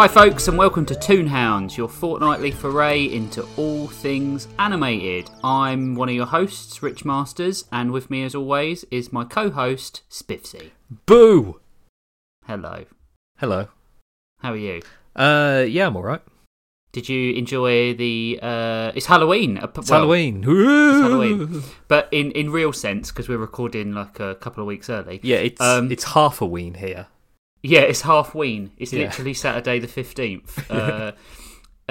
Hi, folks, and welcome to Toonhounds, your fortnightly foray into all things animated. I'm one of your hosts, Rich Masters, and with me, as always, is my co host, Spiffsy. Boo! Hello. Hello. How are you? Uh, yeah, I'm alright. Did you enjoy the. Uh, it's Halloween. uh, It's well, Halloween. It's Halloween. But in, in real sense, because we're recording like a couple of weeks early. Yeah, it's Um, it's half a ween here. Yeah, it's Halfween. It's Yeah. literally Saturday the 15th. Uh,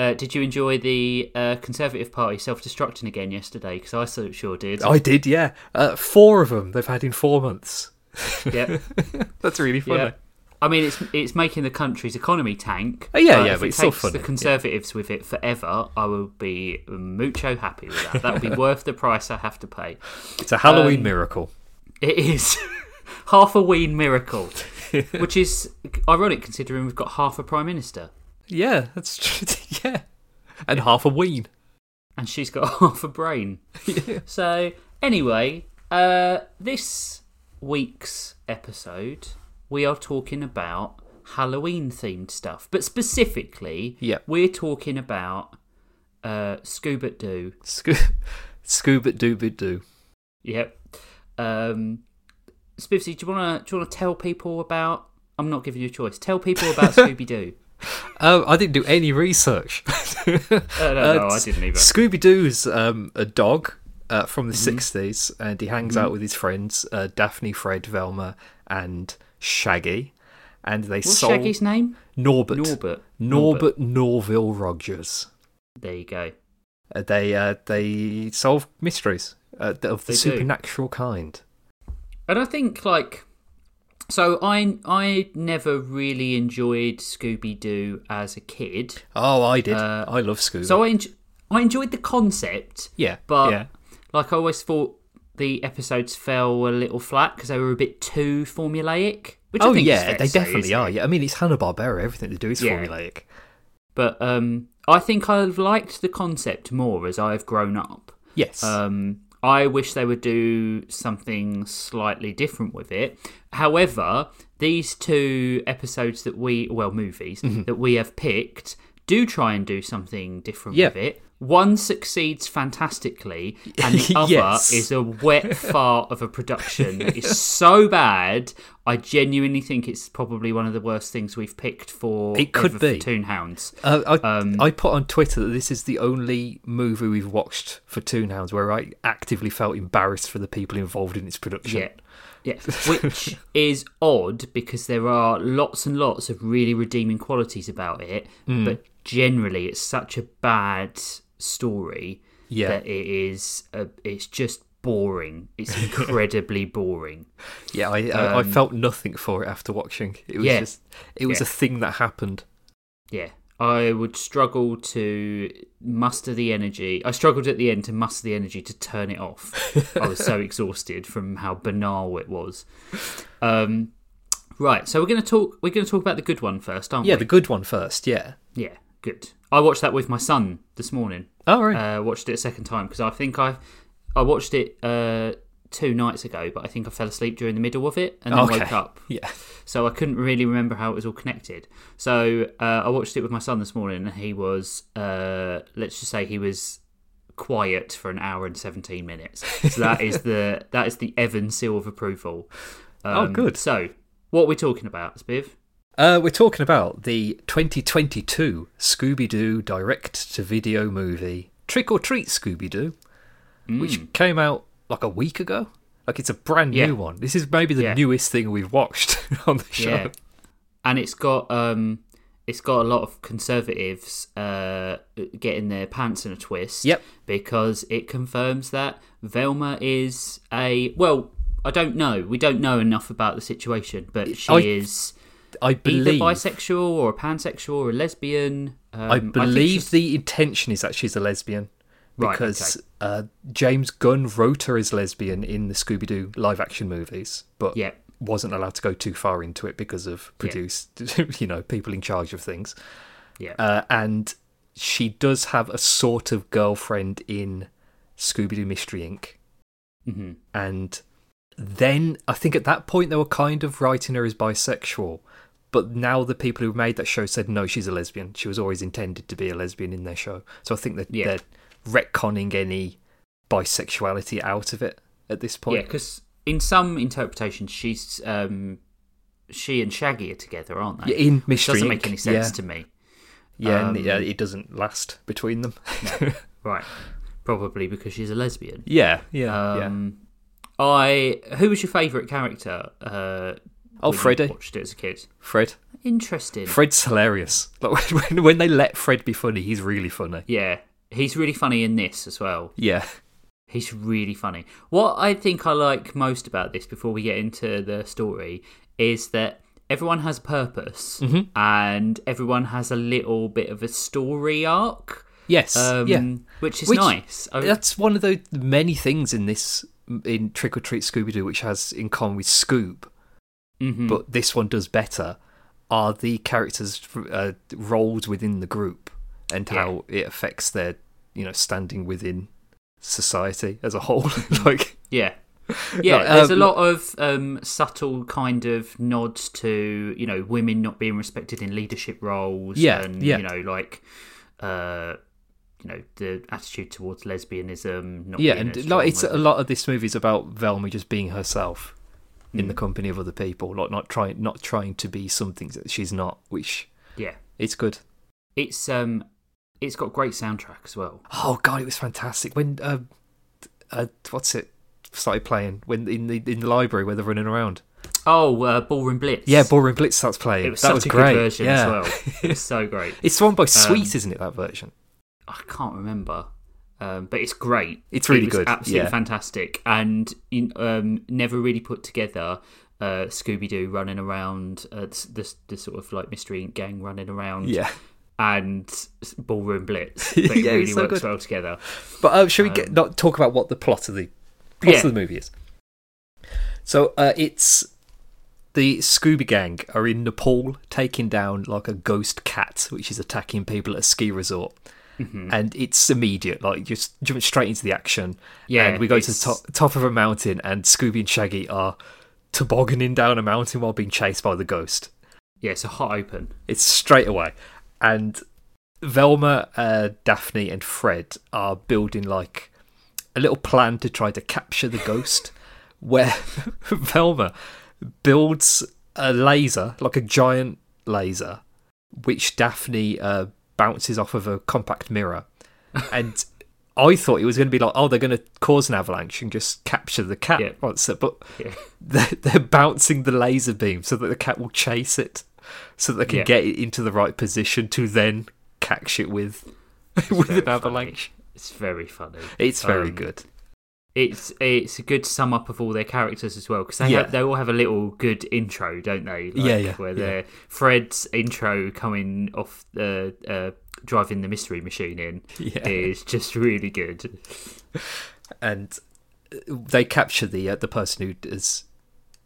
uh, did you enjoy the uh, Conservative Party self destructing again yesterday? Because I so sure did. I did, yeah. Uh, four of them they've had in four months. Yeah. That's really funny. yeah. I mean, it's it's making the country's economy tank. Oh, yeah, yeah, if but it it's still takes funny, the yeah. Conservatives with it forever, I will be mucho happy with that. That will be worth the price I have to pay. It's a Halloween Um, miracle. It is half a ween miracle, which is ironic considering we've got half a prime minister Yeah, that's true. yeah. And half a ween. and she's got half a brain. So anyway, uh, this week's episode we are talking about Halloween themed stuff, but specifically, Yep. we're talking about uh, Scuba Doo. Sco- Scuba dooba doo. Yep. Um, Spivsy, do you want to do you want to tell people about? I'm not giving you a choice. Tell people about Scooby Doo. Um, I didn't do any research. Uh, no, no, I didn't either. Scooby Doo's um, a dog uh, from the Mm-hmm. 60s, and he hangs out with his friends uh, Daphne, Fred, Velma, and Shaggy. And they What's solve Shaggy's name? Norbert. Norbert. Norbert Norville Rogers. There you go. Uh, they uh, they solve mysteries uh, of the They do. supernatural kind. And I think like so I I never really enjoyed Scooby Doo as a kid. Oh, I did. Uh, I love Scooby. So I enj- I enjoyed the concept, yeah, but yeah, like I always thought the episodes fell a little flat because they were a bit too formulaic. Which I oh think yeah, they say, definitely are. it? Yeah, I mean it's Hanna Barbera. Everything they do is Yeah. formulaic. But um, I think I've liked the concept more as I've grown up. Yes. Um, I wish they would do something slightly different with it. However, these two episodes that we, well, movies Mm-hmm. that we have picked do try and do something different Yeah. with it. One succeeds fantastically, and the other Yes. is a wet fart of a production that is so bad. I genuinely think it's probably one of the worst things we've picked for It could be. Toonhounds. Uh, I, Um, I put on Twitter that this is the only movie we've watched for Toonhounds where I actively felt embarrassed for the people involved in its production. Yeah. Yeah, which is odd because there are lots and lots of really redeeming qualities about it, Mm. but generally it's such a bad story Yeah. that it is a, it's just boring. It's incredibly boring. Yeah, I, I, I felt nothing for it after watching. It was Um, Yeah. just, it was Yeah. a thing that happened. Yeah. I would struggle to muster the energy. I struggled at the end to muster the energy to turn it off. I was so exhausted from how banal it was. Um, right, so we're going to talk. We're going to talk about the good one first, aren't Yeah, we? Yeah, the good one first. Yeah. Yeah, good. I watched that with my son this morning. Oh right. Uh, watched it a second time because I think I I watched it uh, two nights ago, but I think I fell asleep during the middle of it and then okay. woke up. Yeah. So I couldn't really remember how it was all connected. So uh, I watched it with my son this morning, and he was uh, let's just say he was quiet for an hour and seventeen minutes. So that is the that is the Evan seal of approval. Oh, Um, good. So what are we talking about, Spiv? Uh, we're talking about the 2022 Scooby Doo direct to video movie Trick or Treat Scooby Doo, which came out like a week ago. Like it's a brand Yeah. new one. This is maybe the Yeah. newest thing we've watched on the show. Yeah, and it's got um, it's got a lot of conservatives uh getting their pants in a twist. Yep. because it confirms that Velma is a well. I don't know. We don't know enough about the situation, but she I is I either believe bisexual or a pansexual or a lesbian. Um, I believe she's- the intention is that she's a lesbian Right, because uh, James Gunn wrote her as lesbian in the Scooby Doo live action movies, but Yeah. wasn't allowed to go too far into it because of produced, you know, people in charge of things. yeah, Uh, and she does have a sort of girlfriend in Scooby Doo Mystery Inc. hmm And then I think at that point they were kind of writing her as bisexual, but now the people who made that show said no, she's a lesbian. She was always intended to be a lesbian in their show. So I think that Yeah. they're retconning any bisexuality out of it at this point. Yeah, because in some interpretations, she's um, she and Shaggy are together, aren't they? Yeah, in Mystery doesn't make any sense yeah. to me. Yeah, and Um, yeah, it doesn't last between them. Right, probably because she's a lesbian. yeah, yeah, yeah. Um, I who was your favourite character? Uh, Oh, when you watched it as a kid. Fred. Interesting. Fred's hilarious. Like when, when they let Fred be funny, he's really funny. yeah, he's really funny in this as well. Yeah, He's really funny. What I think I like most about this, before we get into the story, is that everyone has a purpose Mm-hmm. and everyone has a little bit of a story arc. yes, Um, yeah. which is Which- nice. I- That's one of the many things in this in Trick or Treat Scooby Doo which has in common with Scoob, mhm. but this one does better. Are the characters' uh, roles within the group and Yeah. how it affects their you know standing within society as a whole? like Yeah. Yeah, Like, there's a um, lot of um, subtle kind of nods to you know women not being respected in leadership roles. Yeah, and yeah. you know like uh, you know the attitude towards lesbianism. Not yeah, being and like it's a lot of this movie is about Velma just being herself in Mm. the company of other people, like not trying not trying to be something that she's not, which yeah. it's good. It's um, it's got great soundtrack as well. Oh god, it was fantastic when uh, uh what's it started playing when in the in the library where they're running around. Oh, uh, Ballroom Blitz. Yeah, Ballroom Blitz starts playing. It was that such was a great. good version yeah. as well. It was so great. It's the one by Sweet, Um, isn't it? That version. I can't remember, um, but it's great. It's really it good, absolutely yeah. fantastic, and um, never really put together. Uh, Scooby Doo running around, uh, this the sort of like Mystery gang running around, Yeah, and Ballroom Blitz. But it Yeah, really so works good. well together. but uh, should we get not talk about what the plot of the plot Um, Yeah. of the movie is? So uh, it's the Scooby Gang are in Nepal taking down like a ghost cat which is attacking people at a ski resort. Mm-hmm. And it's immediate, like just jump straight into the action. Yeah, and we go to the top, top of a mountain, and Scooby and Shaggy are tobogganing down a mountain while being chased by the ghost. Yeah, it's a hot open. It's straight away. And Velma, uh, Daphne, and Fred are building like a little plan to try to capture the ghost. where Velma builds a laser, like a giant laser, which Daphne uh, bounces off of a compact mirror. And I thought it was going to be like, oh, they're going to cause an avalanche and just capture the cat. Yeah. monster. But Yeah. they're, they're bouncing the laser beam so that the cat will chase it, so that they can Yeah. get it into the right position to then catch it with with an avalanche. It's very funny. It's very Um, good. It's it's a good sum up of all their characters as well because they Yeah. have, they all have a little good intro, don't they? Like, Yeah, yeah, Where yeah. Fred's intro coming off the uh, driving the mystery machine in Yeah. is just really good. and they capture the uh, the person who is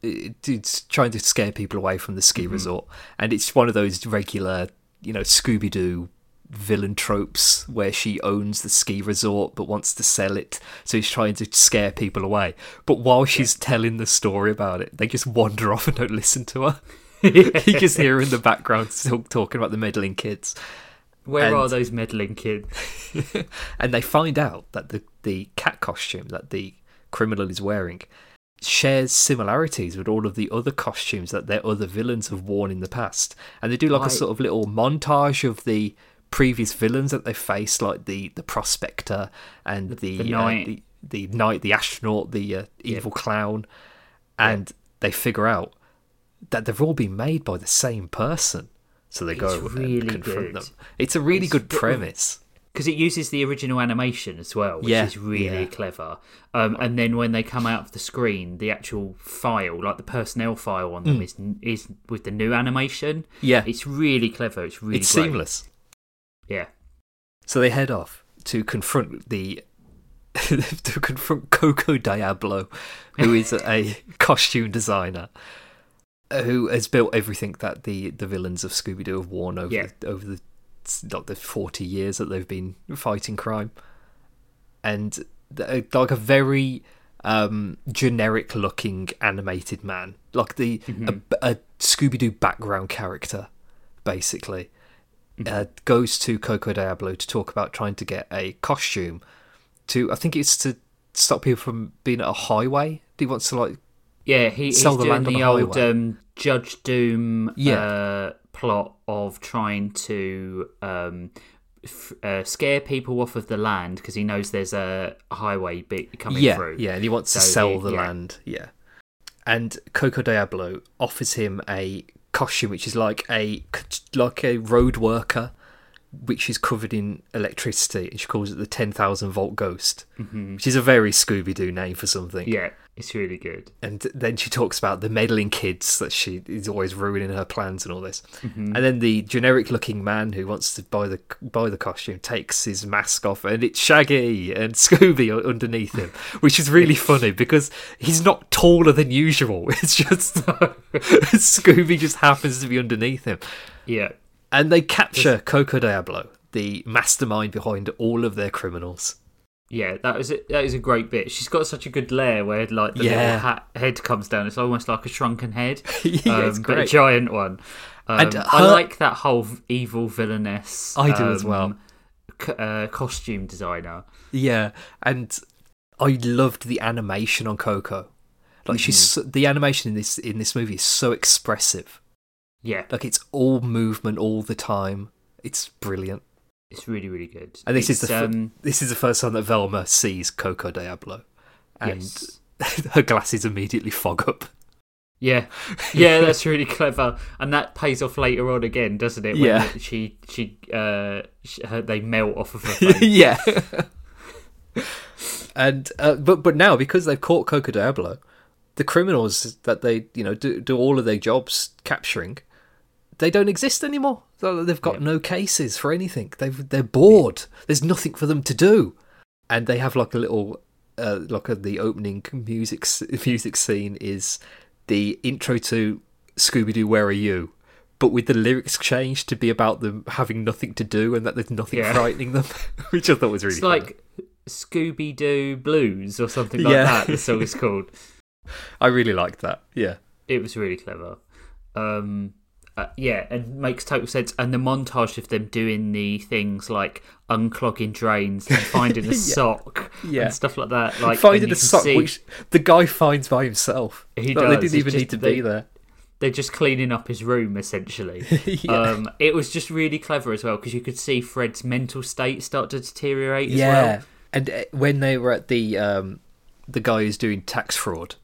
it's trying to scare people away from the ski Mm-hmm. resort, and it's one of those regular, you know, Scooby Doo villain tropes where she owns the ski resort but wants to sell it, so he's trying to scare people away. But while she's telling the story about it, they just wander off and don't listen to her. you just hear her in the background still talking about the meddling kids. Where And- are those meddling kids? and they find out that the, the cat costume that the criminal is wearing shares similarities with all of the other costumes that their other villains have worn in the past. And they do like a sort of little montage of the previous villains that they faced, like the, the prospector and the the uh, the, the knight, the astronaut, the uh, evil clown, and they figure out that they've all been made by the same person. So they go really and confront good. them. It's a really It's good premise. because it uses the original animation as well, which Yeah, is really yeah. clever. Um, and then when they come out of the screen, the actual file, like the personnel file on them, is is with the new animation. Mm. Yeah, It's really clever. It's really it's great. seamless. Yeah, So they head off to confront the to confront Coco Diablo, who is a costume designer who has built everything that the, the villains of Scooby Doo have worn over Yeah. the, over the like the forty years that they've been fighting crime, and th- like a very um, generic looking animated man, like the a, a Scooby Doo background character, basically. Uh, goes to Coco Diablo to talk about trying to get a costume to. I think it's to stop people from being at a highway. He wants to like Yeah, he, he's the doing land the old um, Judge Doom Yeah. uh, plot of trying to um, f- uh, scare people off of the land because he knows there's a highway bit coming yeah, through. yeah, and he wants to sell he- the yeah. land. Yeah, and Coco Diablo offers him a costume which is like a like a road worker, which is covered in electricity, and she calls it the ten thousand volt ghost, mm-hmm. which is a very Scooby Doo name for something. Yeah, it's really good. And then she talks about the meddling kids that she is always ruining her plans and all this. Mm-hmm. And then the generic looking man who wants to buy the buy the costume takes his mask off and it's Shaggy and Scooby underneath him, which is really funny because he's not taller than usual. It's just Scooby just happens to be underneath him. Yeah, And they capture Coco Diablo, the mastermind behind all of their criminals. Yeah, that was it. That is a great bit. She's got such a good lair where like the Yeah. little hat, head comes down. It's almost like a shrunken head, Yeah, um, but a giant one. Um, And I like that whole evil villainess. I do as um, well. c- uh, costume designer. Yeah, and I loved the animation on Coco. Like she's the animation in this in this movie is so expressive. Yeah, Like it's all movement all the time. It's brilliant. It's really really good. And this is the um, this is the first time that Velma sees Coco Diablo, and yes. her glasses immediately fog up. Yeah, yeah, that's really clever, and that pays off later on again, doesn't it? When Yeah. she she uh she, her, they melt off of her face. yeah. and uh, but but now because they've caught Coco Diablo, the criminals that they you know do do all of their jobs capturing, they don't exist anymore. They've got no cases for anything. They've they're bored. There's nothing for them to do, and they have like a little uh, like a, the opening music music scene is the intro to Scooby Doo. Where are you? But with the lyrics changed to be about them having nothing to do and that there's nothing Yeah. frightening them, which I thought was really It's funny. like Scooby Doo Blues or something like Yeah. that. The song is called. I really liked that. Yeah. It was really clever. Um, uh, yeah, and makes total sense. And the montage of them doing the things like unclogging drains and finding a Yeah. sock Yeah. and stuff like that. Like Finding a sock, see which the guy finds by himself. He Like, They didn't it's even need to they- be there. they're just cleaning up his room essentially. Yeah. Um, it was just really clever as well because you could see Fred's mental state start to deteriorate as yeah. well. And uh, when they were at the um, the guy who's doing tax fraud,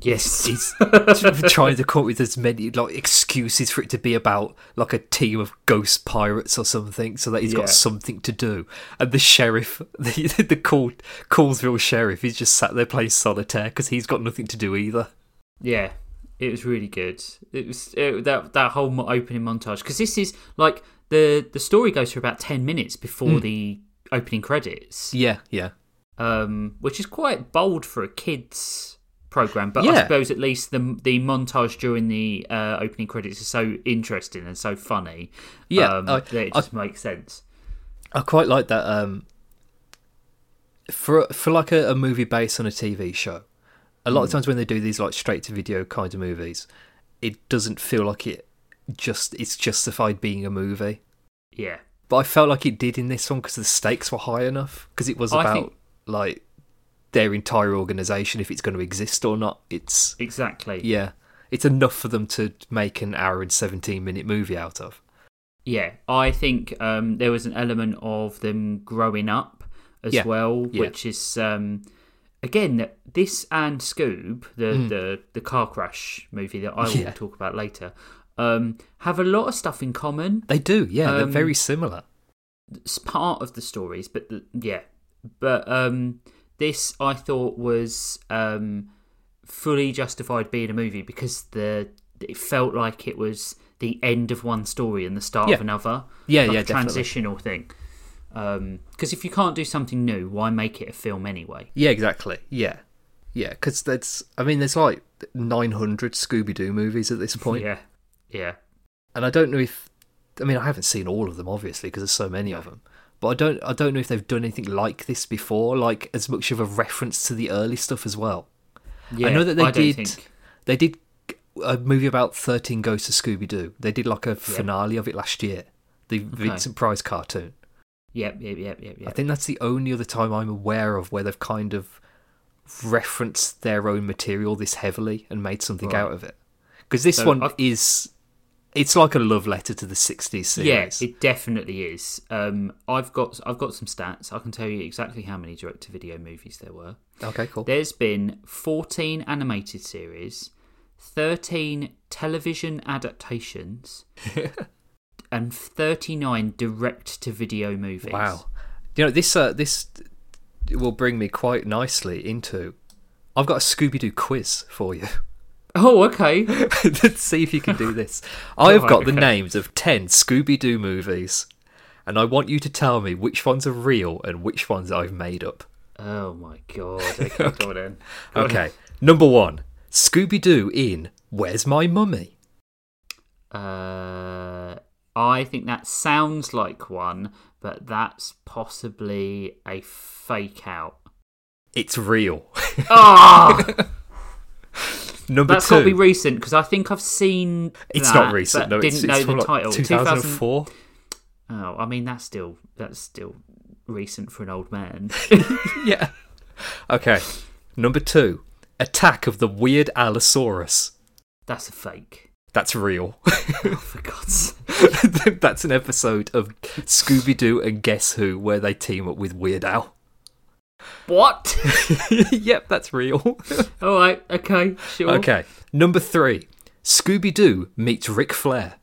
Yes, he's trying to come up with as many like excuses for it to be about like a team of ghost pirates or something, so that he's Yeah. got something to do. And the sheriff, the the Cool, Coolsville sheriff, he's just sat there playing solitaire because he's got nothing to do either. Yeah, it was really good. It was it, that that whole opening montage because this is like the the story goes for about ten minutes before the opening credits, Yeah, yeah, um, which is quite bold for a kids program. But I suppose at least the the montage during the uh, opening credits is so interesting and so funny. Yeah, um, I- that it I- just makes sense. I quite like that. Um, for for like a, a movie based on a TV show, a lot of times when they do these like straight to video kind of movies, it doesn't feel like it just it's justified being a movie. Yeah, But I felt like it did in this one because the stakes were high enough because it was about think- like their entire organization if it's going to exist or not. It's exactly. yeah, it's enough for them to make an hour and seventeen minute movie out of. Yeah, I think um, there was an element of them growing up as Yeah, well, yeah. which is um, again this and Scoob, the the the car crash movie that I will Mm. Yeah. talk about later, um, have a lot of stuff in common. They do, yeah, they're Um, very similar. It's part of the stories, but the, yeah, but um, this I thought was um, fully justified being a movie because the it felt like it was the end of one story and the start Yeah. of another. Yeah, like yeah, a definitely. transitional thing. Because if you can't do something new, why make it a film anyway? Yeah, exactly. Yeah, yeah. Because there's, I mean, there's like 900 Scooby Doo movies at this point, Yeah, yeah, and I don't know if, I mean, I haven't seen all of them obviously because there's so many of them. But I don't I don't know if they've done anything like this before, like as much of a reference to the early stuff as well. Yeah, I know that they I did. think- They did a movie about Thirteen Ghosts of Scooby Doo. They did like a finale of it last year. The Vincent Price cartoon. Yep, yep, yep, yep, I think that's the only other time I'm aware of where they've kind of referenced their own material this heavily and made something Right. out of it. Because this So one I've- is, it's like a love letter to the '60s series. Yeah, it definitely is. Um, I've got I've got some stats. I can tell you exactly how many direct-to-video movies there were. okay, cool. There's been 14 animated series, 13 television adaptations, and 39 direct-to-video movies. Wow. You know this. Uh, this will bring me quite nicely into. I've got a Scooby Doo quiz for you. Oh, okay. Let's see if you can do this. I have Right, got the okay. names of 10 Scooby Doo movies, and I want you to tell me which ones are real and which ones I've made up. Oh my god. Okay, then. Go. Okay, number one Scooby Doo in Where's My Mummy? Uh, I think that sounds like one, but that's possibly a fake out. It's real. Ah, number that's two. got to be recent because I think I've seen. it's that, not recent. No, it's, didn't it's know from the title. 2004. Oh, I mean that's still that's still recent for an old man. yeah. Okay. Number two Attack of the Weird Allosaurus. that's a fake. That's real. Oh, for God's sake. That's an episode of Scooby Doo and Guess Who where they team up with Weird Al. What? yep, that's real. All right. Okay. Sure. okay. Number three Scooby Doo meets Ric Flair.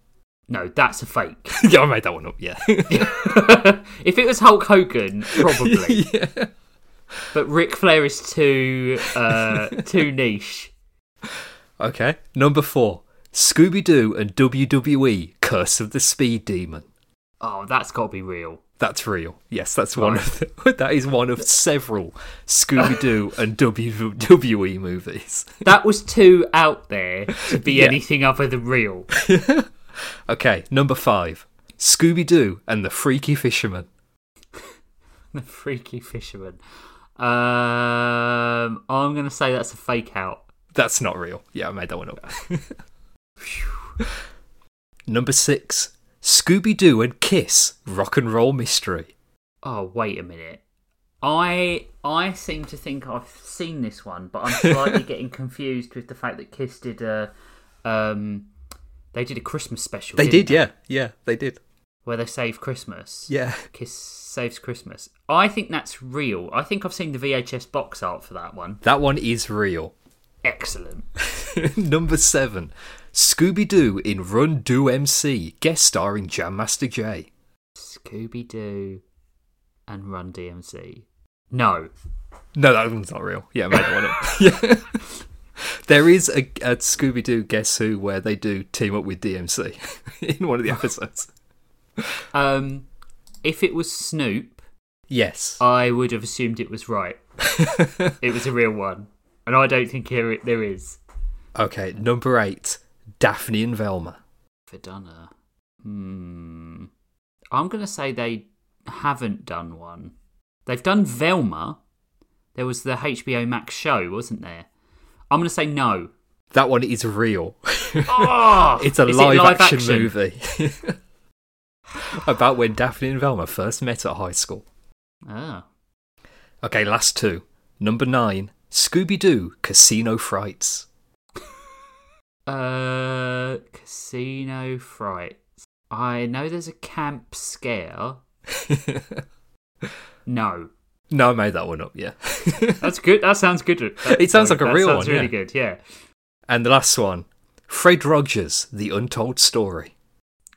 No, that's a fake. yeah, I made that one up, yeah. if it was Hulk Hogan, probably. yeah. But Ric Flair is too uh, too niche. Okay. Number four Scooby Doo and WWE Curse of the Speed Demon. Oh, that's got to be real. That's real. Yes, that's one of the, that is one of several Scooby Doo and WWE movies. That was too out there to be Yeah. anything other than real. Okay, number five Scooby Doo and the Freaky Fisherman. The freaky fisherman. Um, I'm gonna say that's a fake out. That's not real. Yeah, I made that one up. number six Scooby Doo and Kiss Rock and Roll Mystery. Oh, wait a minute. I I seem to think I've seen this one, but I'm slightly getting confused with the fact that Kiss did a um they did a Christmas special. They did, yeah. Yeah, they did. Where they save Christmas. Yeah. Kiss saves Christmas. I think that's real. I think I've seen the VHS box art for that one. That one is real. Excellent. Number seven Scooby Doo in Run DMC, guest starring Jam Master Jay. Scooby Doo and Run DMC. No. No, that one's not real. Yeah, I made that one up. yeah. There is a, a Scooby Doo Guess Who where they do team up with DMC in one of the episodes. Um, if it was Snoop, Yes. I would have assumed it was right. it was a real one, and I don't think here it, there is. Okay, number eight Daphne and Velma. Verdunner. Hmm. I'm gonna say they haven't done one. They've done Velma. There was the HBO Max show, wasn't there? I'm gonna say no. That one is real. Oh, It's a is it live, action, movie about when Daphne and Velma first met at high school. Ah. Okay, last two. Number nine Scooby Doo Casino Frights. Uh, Casino Frights. I know there's a camp scare. No, No, I made that one up, yeah. that's good. That sounds good. That- It sounds like a that real sounds one, really yeah. good. Yeah. and the last one Fred Rogers, The Untold Story.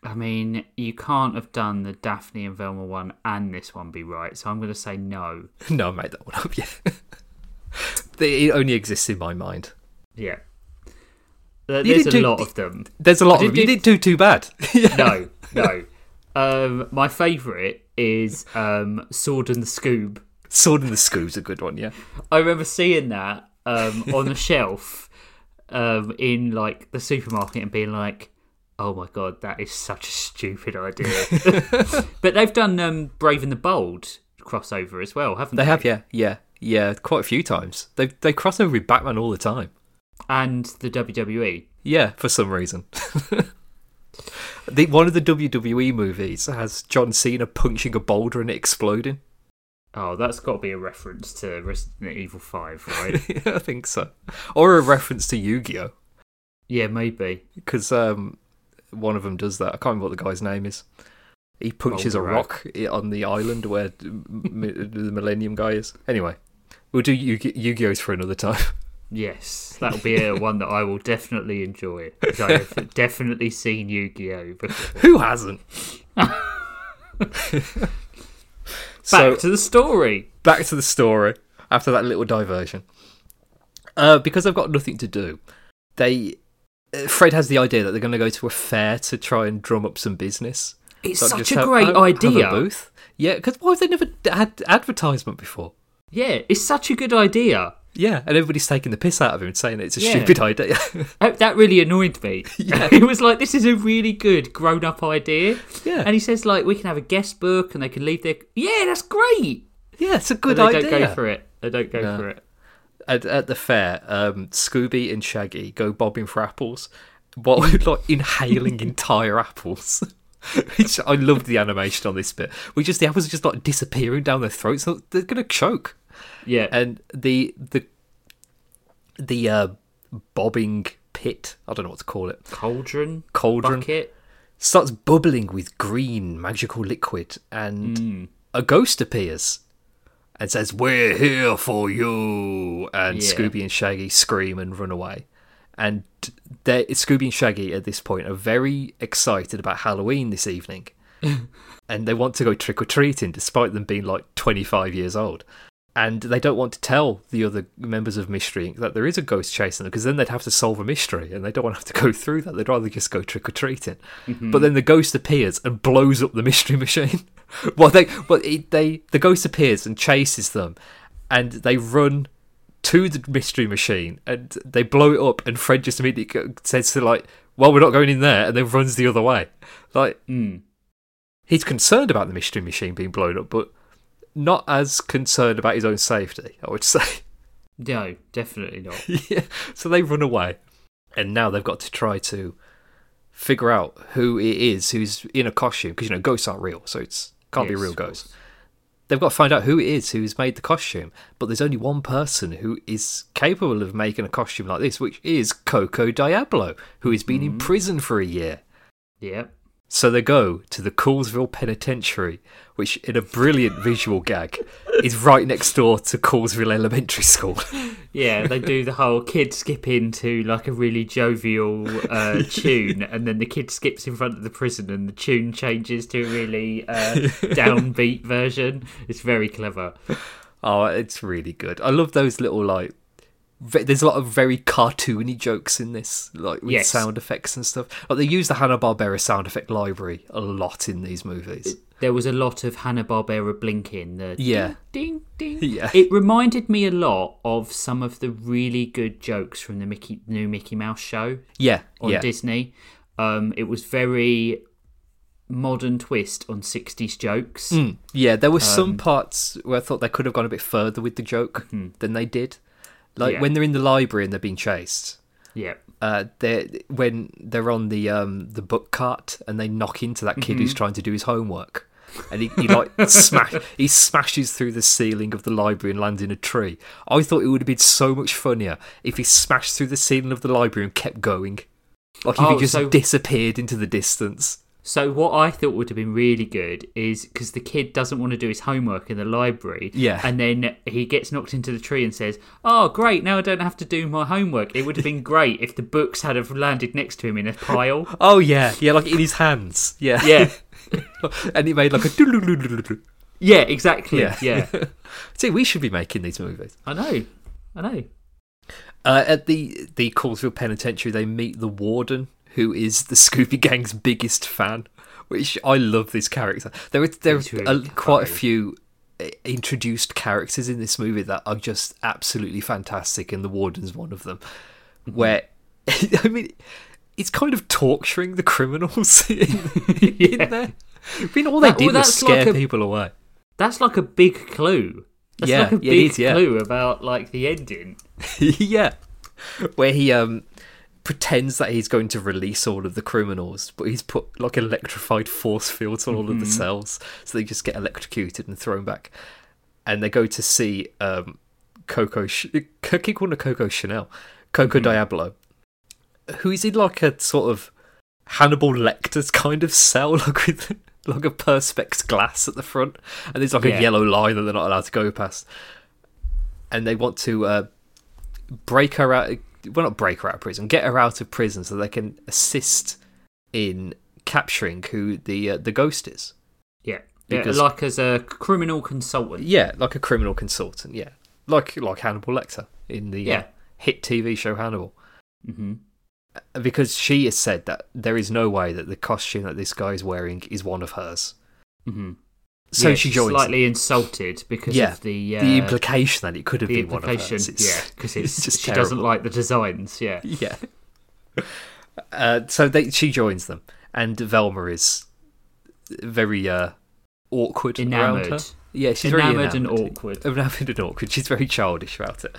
I mean, you can't have done the Daphne and Velma one and this one be right, so I'm going to say no. No, I made that one up, yeah. it only exists in my mind. Yeah. You There's a do- lot of them. There's a lot of them. did You didn't do too bad. yeah. No, no. Um, my favourite is um, Sword and the Scoob. Sword and the Scoob's a good one, yeah. I remember seeing that um, on the shelf um, in like the supermarket and being like, Oh my god, that is such a stupid idea. but they've done um, Brave and the Bold crossover as well, haven't they? They have, yeah, yeah, yeah, quite a few times. They they cross over with Batman all the time. And the. WWE. Yeah, for some reason. the one of the WWE movies has John Cena punching a boulder and it exploding. Oh, that's got to be a reference to Resident Evil 5, right? yeah, I think so. Or a reference to Yu-Gi-Oh, yeah, maybe. because um, one of them does that. I can't remember what the guy's name is. He punches a rock i- on the island where the Millennium guy is. Anyway, we'll do Yu-Gi-Ohs for another time. Yes, that'll be a one that I will definitely enjoy. I have definitely seen Yu-Gi-Oh! before. Who hasn't? Back so to the story. back to the story after that little diversion. Uh, because I've got nothing to do, they uh, Fred has the idea that they're going to go to a fair to try and drum up some business. It's Like, such a have- great have- have a idea. booth. Yeah, because why have they never had advertisement before? Yeah, it's such a good idea. Yeah, and everybody's taking the piss out of him and saying it's a Yeah. stupid idea. That really annoyed me. it was like, this is a really good grown-up idea. Yeah. And he says, like, we can have a guest book and they can leave their... Yeah, that's great. yeah, it's a good they idea. don't go for it. They don't go No. for it. at, at the fair, um, Scooby and Shaggy go bobbing for apples, while like inhaling entire apples. Which I loved the animation on this bit. We just the apples are just like disappearing down their throats. So they're gonna choke. Yeah. And the the the uh, bobbing pit, I don't know what to call it, Cauldron. cauldron Bucket. starts bubbling with green magical liquid, and Mm. a ghost appears and says, "We're here for you." And Yeah. Scooby and Shaggy scream and run away. And Scooby and Shaggy at this point are very excited about Halloween this evening, and they want to go trick or treating, despite them being like twenty five years old. And they don't want to tell the other members of Mystery Inc. that there is a ghost chasing them because then they'd have to solve a mystery, and they don't want to have to go through that. They'd rather just go trick or treating. But then the ghost appears and blows up the mystery machine. well, they, well, it, they, the ghost appears and chases them, and they run to the mystery machine and they blow it up. And Fred just immediately says to like, "Well, we're not going in there," and then runs the other way. Like Mm. he's concerned about the mystery machine being blown up, but not as concerned about his own safety. I would say. No, definitely not. yeah. So they run away, and now they've got to try to figure out who it is who's in a costume because you know ghosts aren't real, so it's can't be a real of ghost. They've got to find out who it is who's made the costume, but there's only one person who is capable of making a costume like this, which is Coco Diablo, who has been in mm. prison for a year. Yeah. So they go to the Coolsville Penitentiary, which, in a brilliant visual gag, is right next door to Coolsville Elementary School. Yeah, they do the whole kid skip into like a really jovial uh, tune, and then the kid skips in front of the prison, and the tune changes to a really uh, downbeat version. It's very clever. Oh, it's really good. I love those little like. There's a lot of very cartoony jokes in this, like with Yes. sound effects and stuff. Like they use the Hanna Barbera sound effect library a lot in these movies. There was a lot of Hanna Barbera blinking. The Yeah. ding ding. Yeah. It reminded me a lot of some of the really good jokes from the Mickey new Mickey Mouse show Yeah, on yeah, Disney. Um, it was very modern twist on 60s jokes. Mm, yeah. There were Um, some parts where I thought they could have gone a bit further with the joke than they did. Like. Yeah. when they're in the library and they're being chased. Yeah. uh, they when they're on the um, the book cart and they knock into that kid Mm-hmm. who's trying to do his homework, and he, he like smash he smashes through the ceiling of the library and lands in a tree. I thought it would have been so much funnier if he smashed through the ceiling of the library and kept going, like if Oh, he just so- disappeared into the distance. So what I thought would have been really good is because the kid doesn't want to do his homework in the library, Yeah. and then he gets knocked into the tree and says, "Oh, great! Now I don't have to do my homework." It would have been great if the books had have landed next to him in a pile. Oh yeah, yeah, like in his hands. Yeah, Yeah, and he made like a. yeah, exactly. Yeah. Yeah, See, we should be making these movies. I know, I know. Uh, at the the Coolsville Penitentiary, they meet the warden, who is the Scooby Gang's biggest fan. Which I love this character. There are there are quite a few uh, introduced characters in this movie that are just absolutely fantastic, and the warden's one of them. Mm-hmm. Where I mean, it's kind of torturing the criminals in, in there. I mean, all they That- did well, was scare like a- people away. That's like a big clue. That's Yeah, like a yeah, big is, yeah. clue about like the ending. yeah, where he um pretends that he's going to release all of the criminals, but he's put like electrified force fields on all of the cells, so they just get electrocuted and thrown back. And they go to see um Coco. Ch- I keep calling her Coco Chanel, Coco Diablo, who is in like a sort of Hannibal Lecter's kind of cell, like with like a perspex glass at the front, and there's like Yeah. a yellow line that they're not allowed to go past. And they want to uh, break her out. Well, not break her out of prison. Get her out of prison so they can assist in capturing who the uh, the ghost is. Yeah. yeah like as a criminal consultant. Yeah, like a criminal consultant. Yeah, like like Hannibal Lecter in the uh, hit TV show Hannibal. hmm Because she has said that there is no way that the costume that this guy is wearing is one of hers. hmm So yeah, she she's joins. slightly insulted because Yeah, of the uh, the implication that it could have been one of hers. It's- Yeah, because it's, just she doesn't like the designs. Yeah. Yeah. Uh, so they, she joins them, and Velma is very uh, awkward around her. Yeah, she's very Enamored and awkward. Enamored and awkward. She's very childish about it.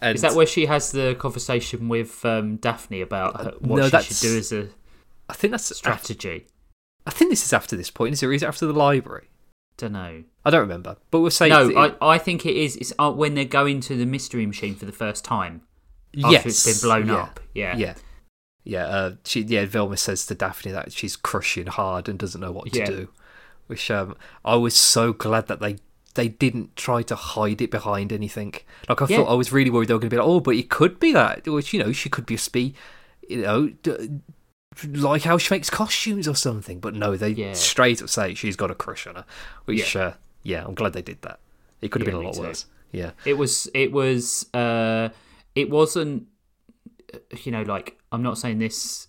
And Is that where she has the conversation with um, Daphne about her, what no, she should do as a I think that's strategy? I think this is after this point. Is it? Is it after the library? Don't know. I don't remember. But we'll say No, it- I, I think it is. It's uh, when they're going to the mystery machine for the first time after yes, it's been blown yeah. up. Yeah. Yeah. Yeah, uh, she yeah, Velma says to Daphne that she's crushing hard and doesn't know what to Yeah. do. Which um I was so glad that they they didn't try to hide it behind anything. Like I Yeah. thought I was really worried they were going to be like, oh, but it could be that, which you know she could just be, you know, d- like how she makes costumes or something. But no, they Yeah. straight up say she's got a crush on her. Which uh, yeah, I'm glad they did that. It could have Yeah, been a lot worse. Yeah, It was. It was. Uh, it wasn't. uh, You know, like I'm not saying this.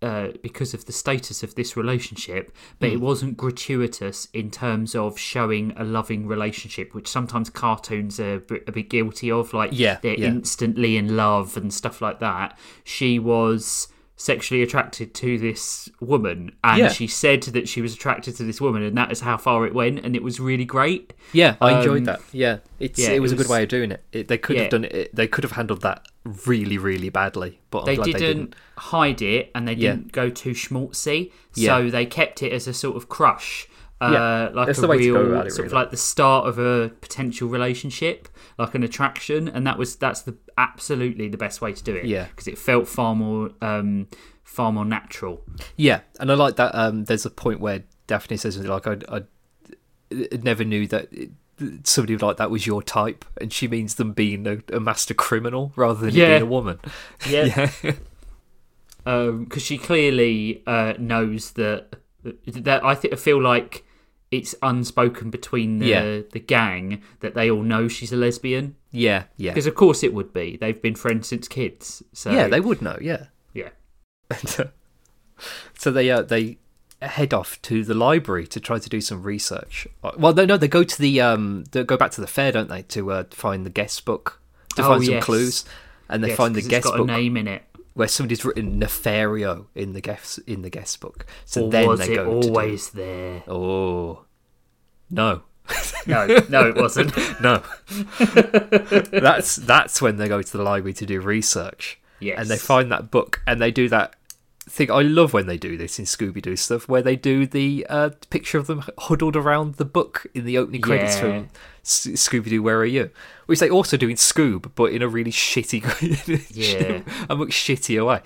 Uh, because of the status of this relationship, but Hmm. it wasn't gratuitous in terms of showing a loving relationship, which sometimes cartoons are a bit, a bit guilty of. Like, Yeah, they're yeah. instantly in love and stuff like that. She was sexually attracted to this woman, and Yeah. she said that she was attracted to this woman, and that is how far it went, and it was really great. Yeah, I enjoyed Um, that. Yeah, it's yeah, it it was a good way of doing it. it they could Yeah. have done it. They could have handled that really, really badly. But I'm they didn't, they didn't. hide it and they didn't go too schmaltzy so they kept it as a sort of crush uh, like that's a real it, sort of like the start of a potential relationship like an attraction and that was that's the absolutely the best way to do it Yeah. because it felt far more um far more natural Yeah, and I like that. Um, there's a point where Daphne says like, "I, I, never knew that." it- Somebody like that was your type, and she means them being a, a master criminal rather than Yeah. being a woman. yeah Yeah, because she clearly uh, knows that that I think I feel like it's unspoken between the Yeah. the gang that they all know she's a lesbian yeah, yeah. Because of course it would be. They've been friends since kids. So yeah, they would know. Yeah. yeah. So they uh, they head off to the library to try to do some research. Uh, Well, no, no, they go to the um, they go back to the fair, don't they, to uh, find the guest book to Oh, find some yes. clues, and they Yes, find the guest book a name in it. Where somebody's written Nefario in the guest in the guest book. So or then was they it go to do- always there? oh no. No, no, it wasn't. no, that's that's when they go to the library to do research. Yes. and they find that book and they do that thing i love when they do this in scooby-doo stuff where they do the uh, picture of them huddled around the book in the opening credits Yeah. from S- scooby-doo where are you? Which they also do in scoob but in a really shitty Yeah. a much shittier way.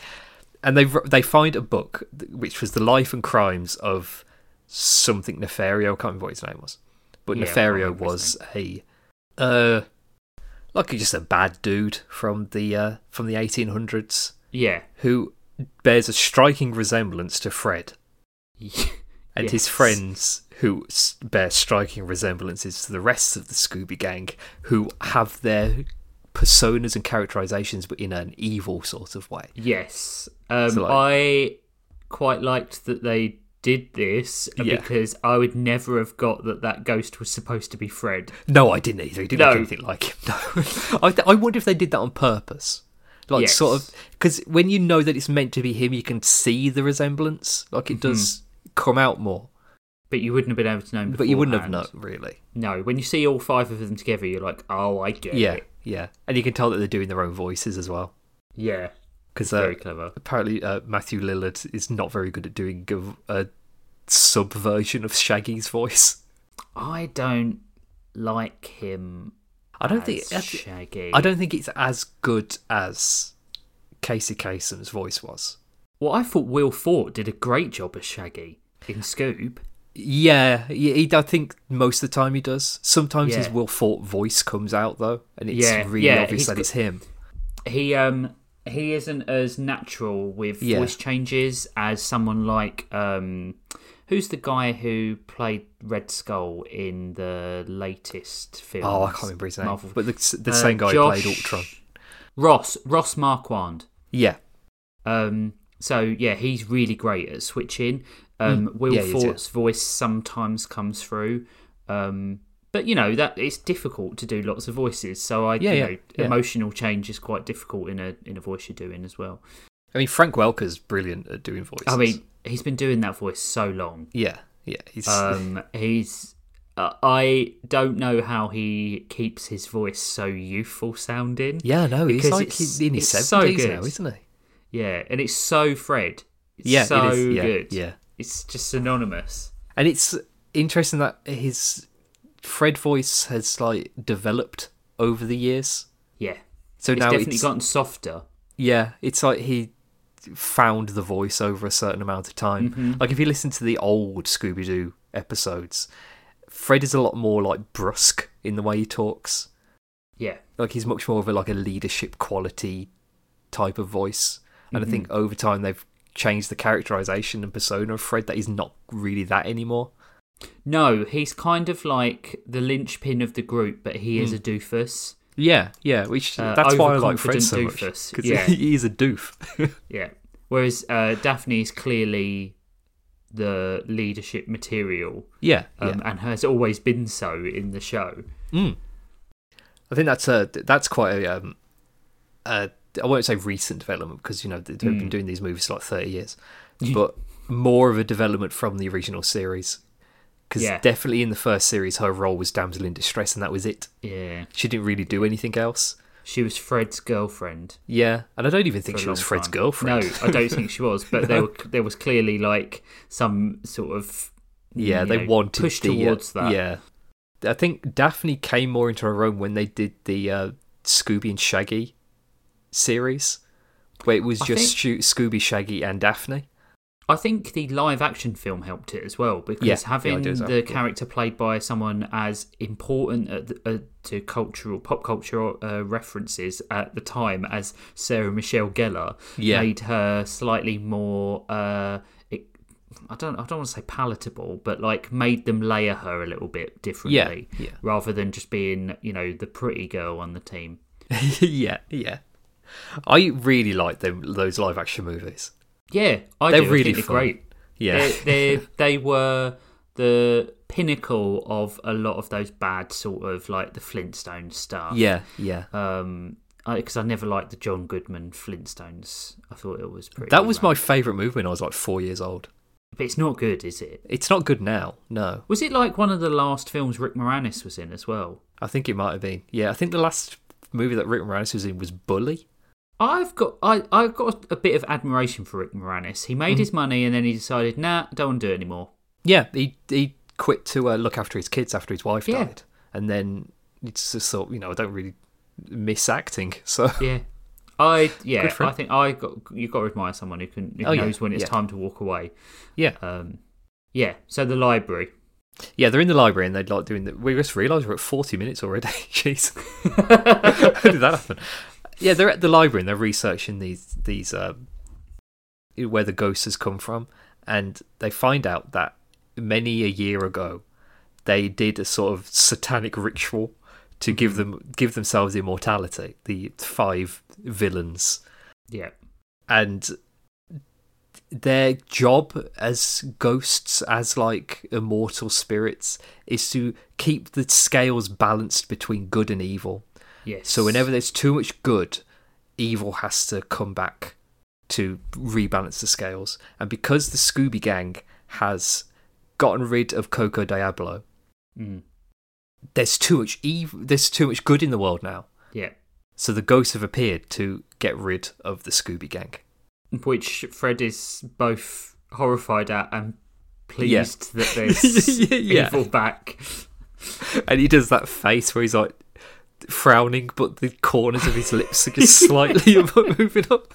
And they they find a book which was the life and crimes of something nefario i can't remember what his name was. But Yeah, nefario was a uh like just a bad dude from the uh, from the 1800s Yeah. who bears a striking resemblance to Fred. And his friends who bear striking resemblances to the rest of the Scooby Gang who have their personas and characterizations but in an evil sort of way. Yes. Um, So, like- I quite liked that they did this uh, Yeah. because I would never have got that that ghost was supposed to be Fred. No, I didn't either. He didn't No. look anything like him. No. I, I wonder if they did that on purpose. Like Yes. sort of because when you know that it's meant to be him, you can see the resemblance. Like it does come out more, But you wouldn't have been able to know. but you wouldn't have known really. No, when you see all five of them together, you're like, oh, I get Yeah, it. yeah, and you can tell that they're doing their own voices as well. Yeah, Because uh, very clever. apparently uh, Matthew Lillard is not very good at doing a, a subversion of Shaggy's voice. I don't like him. I don't think Shaggy. I don't think it's as good as Casey Kasem's voice was. Well, I thought Will Forte did a great job as Shaggy in Scoob. Yeah, yeah he, I think most of the time he does. Sometimes his Will Forte voice comes out though, and it's Yeah, really yeah, obvious that it's him. He um he isn't as natural with Yeah. voice changes as someone like um who's the guy who played Red Skull in the latest film? Oh, I can't remember his name, Marvel. but the, the Uh, same guy Josh- who played Ultron. Ross Ross Marquand. Yeah, Um, so yeah, he's really great at switching. Um, Will Hmm. Yeah. Forte's voice sometimes comes through, um, but you know that it's difficult to do lots of voices. So I, Yeah, you know, yeah. emotional change is quite difficult in a in a voice you're doing as well. I mean Frank Welker's brilliant at doing voices. I mean, he's been doing that voice so long. yeah, yeah, he's Um, he's. Uh, I don't know how he keeps his voice so youthful sounding. yeah, no, he's like it's- in his it's so seventies now, isn't he? Yeah, and it's so Fred. It's Yeah, so it is. Yeah, good. yeah. It's just synonymous. And it's interesting that his Fred voice has like developed over the years. Yeah. So It's now definitely it's gotten softer. yeah, it's like he found the voice over a certain amount of time. Mm-hmm. Like if you listen to the old Scooby Doo episodes, Fred is a lot more like brusque in the way he talks. Yeah. Like he's much more of a like a leadership quality type of voice. And Mm-hmm. I think over time they've changed the characterization and persona of Fred that he's not really that anymore. No, he's kind of like the linchpin of the group, but he is a doofus. Yeah, yeah, which Uh, that's why I like Fred so much doofus, because yeah. he is a doof. Yeah. Whereas uh, Daphne is clearly the leadership material yeah, um, and has always been so in the show. yeah. I think that's a that's quite a, um, a I won't say recent development because you know they've Hmm. been doing these movies for like thirty years, but more of a development from the original series. Because Yeah. definitely in the first series, her role was damsel in distress, and that was it. Yeah. She didn't really do anything else. She was Fred's girlfriend. Yeah, and I don't even think she was Fred's time. girlfriend. No, I don't think she was, but there, were, there was clearly like some sort of. Yeah, they know, wanted push the, uh, towards that. Yeah, I think Daphne came more into her own when they did the uh, Scooby and Shaggy series, where it was I just Sho- Scooby, Shaggy, and Daphne. I think the live action film helped it as well because Yeah, having do as well, the yeah. character played by someone as important at the, uh, to cultural pop culture uh, references at the time as Sarah Michelle Gellar Yeah. made her slightly more. Uh, it, I don't. I don't want to say palatable, but like made them layer her a little bit differently, yeah. rather than just being you know the pretty girl on the team. yeah, yeah. I really like them those live action movies. Yeah, I They're do. I really think they're great. Yeah, they they were the pinnacle of a lot of those bad sort of like the Flintstones stuff. yeah, yeah. Um, because I, never liked the John Goodman Flintstones. I thought it was pretty. That was my favorite movie when I was like four years old. But it's not good, is it? It's not good now. No, Was it like one of the last films Rick Moranis was in as well? I think it might have been. Yeah, I think the last movie that Rick Moranis was in was Bully. I've got I I've got a bit of admiration for Rick Moranis. He Mm-hmm. made his money and then he decided, nah, don't want to do it anymore. Yeah, he he quit to uh, look after his kids after his wife Yeah. died, and then it's just thought, you know, I don't really miss acting, so Yeah. I yeah, Good for him. I think I got you got to admire someone who can who Oh, yeah, knows when it's yeah. time to walk away. yeah, Um, yeah. So the library. yeah. They're in the library and they'd like doing. The, we just realised we're at forty minutes already. Jeez, how did that happen? Yeah, they're at the library and they're researching these these uh, where the ghost has come from, and they find out that many a year ago they did a sort of satanic ritual to give them give themselves immortality. The five villains. Yeah. and their job as ghosts as like immortal spirits is to keep the scales balanced between good and evil Yes. so whenever there's too much good evil has to come back to rebalance the scales. And because the Scooby Gang has gotten rid of Coco Diablo, Mm. there's too much evil. There's too much good in the world now. Yeah. So the ghosts have appeared to get rid of the Scooby Gang. Which Fred is both horrified at and pleased that there's Yeah. evil back. And he does that face where he's like frowning, but the corners of his lips are just slightly moving up.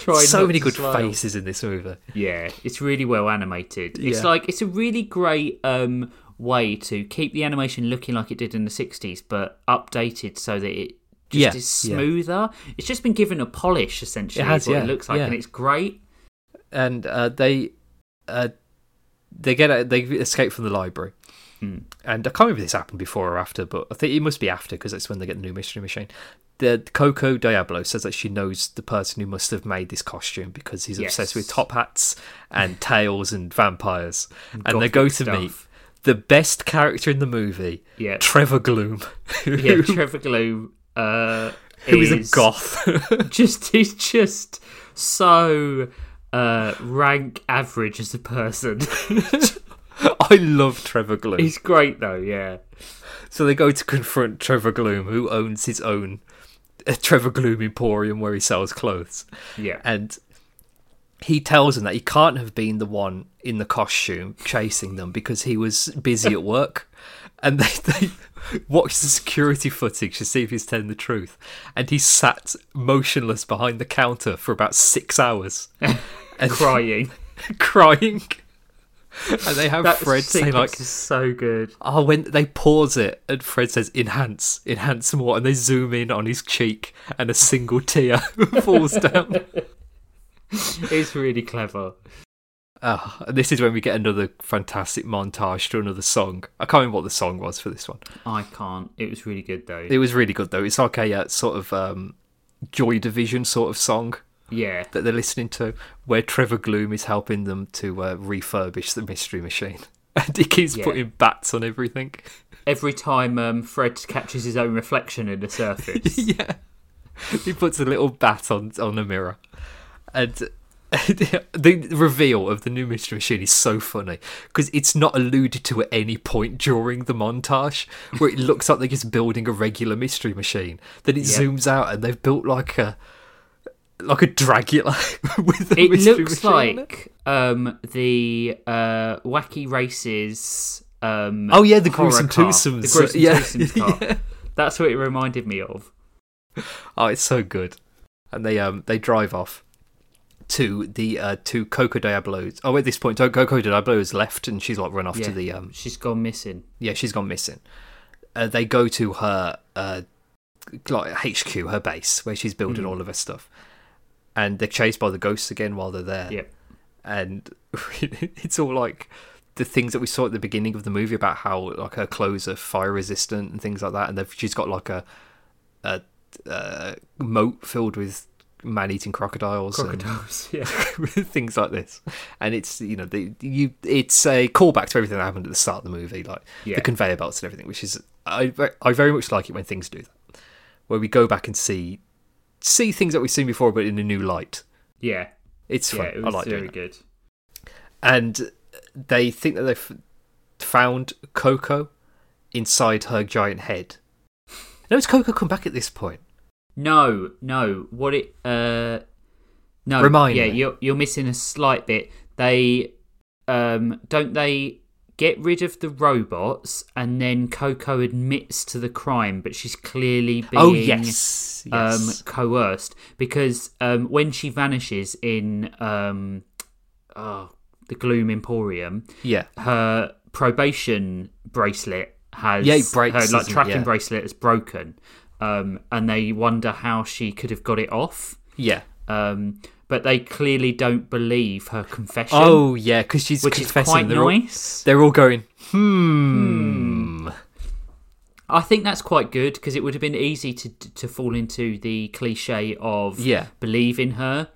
Trying so many good smile. faces in this movie. Yeah, it's really well animated. It's Yeah. like it's a really great um, way to keep the animation looking like it did in the '60s, but updated so that it just Yeah, is yeah. smoother. It's just been given a polish, essentially. It has, is what yeah, it looks like, yeah. and it's great. and uh, they uh, they get out, they escape from the library. Hmm. And I can't remember if this happened before or after, but I think it must be after because that's when they get the new mystery machine. The Coco Diablo says that she knows the person who must have made this costume because he's Yes. obsessed with top hats and tails and vampires. And, they go to stuff. meet the best character in the movie, Yeah, Trevor Gloom, yeah. Trevor Gloom, uh, who is a goth. just he's just so uh, rank average as a person. I love Trevor Gloom. he's great though. Yeah, So they go to confront Trevor Gloom, who owns his own uh, Trevor Gloom Emporium where he sells clothes. yeah. And he tells them that he can't have been the one in the costume chasing them because he was busy at work. And they, they watch the security footage to see if he's telling the truth. And he sat motionless behind the counter for about six hours and Crying. crying. And they have That Fred say like, is so good. Oh, when they pause it and Fred says enhance, enhance more, and they zoom in on his cheek and a single tear falls down. It's really clever. Ah, this is when we get another fantastic montage to another song. I can't remember what the song was for this one. I can't. It was really good though. It was really good though. It's like a uh, sort of um, Joy Division sort of song yeah, that they're listening to, where Trevor Gloom is helping them to uh, refurbish the Mystery Machine, and he keeps Yeah. putting bats on everything. every time um, Fred catches his own reflection in the surface. yeah. He puts a little bat on on a mirror, and the reveal of the new mystery machine is so funny because it's not alluded to at any point during the montage where it looks like they're just building a regular mystery machine. Then it Yeah. zooms out and they've built like a like a Dragula with the it mystery looks machine like um, the uh, Wacky Races. Um, Oh yeah, the gruesome car. twosomes. The gruesome yeah. twosomes car. yeah. That's what it reminded me of. Oh, it's so good. And they um they drive off to the uh to Coco Diablo's. Oh, at this point, Coco Diablo has left and she's like run off Yeah. to the um She's gone missing. yeah she's gone missing. Uh, they go to her uh like HQ, her base where she's building Mm. all of her stuff, and they're chased by the ghosts again while they're there. Yep. and it's all like the things that we saw at the beginning of the movie about how like her clothes are fire resistant and things like that, and she's got like a a, uh moat filled with man-eating crocodiles, and Crocodiles. Yeah. things like this. And it's you know the you it's a callback to everything that happened at the start of the movie, like Yeah. the conveyor belts and everything, which is I I very much like it when things do that, where we go back and see see things that we've seen before, but in a new light. Yeah. It's Yeah. fun. It I like very good. and they think that they've found Coco inside her giant head. Now, has Coco come back at this point? No, no. What it? Uh, no. Remind yeah, me. you're you're missing a slight bit. They um don't they get rid of the robots and then Coco admits to the crime, but she's clearly being oh yes, um coerced. Because um when she vanishes in um oh, the Gloom Emporium, yeah, her probation bracelet has Yeah, breaks, her like tracking Yeah. bracelet is broken. Um and they wonder how she could have got it off. Yeah. um but they clearly don't believe her confession Oh yeah, because she's which is confessing. quite they're, all, they're all going, hmm. i think that's quite good because it would have been easy to to fall into the cliche of Yeah. believing her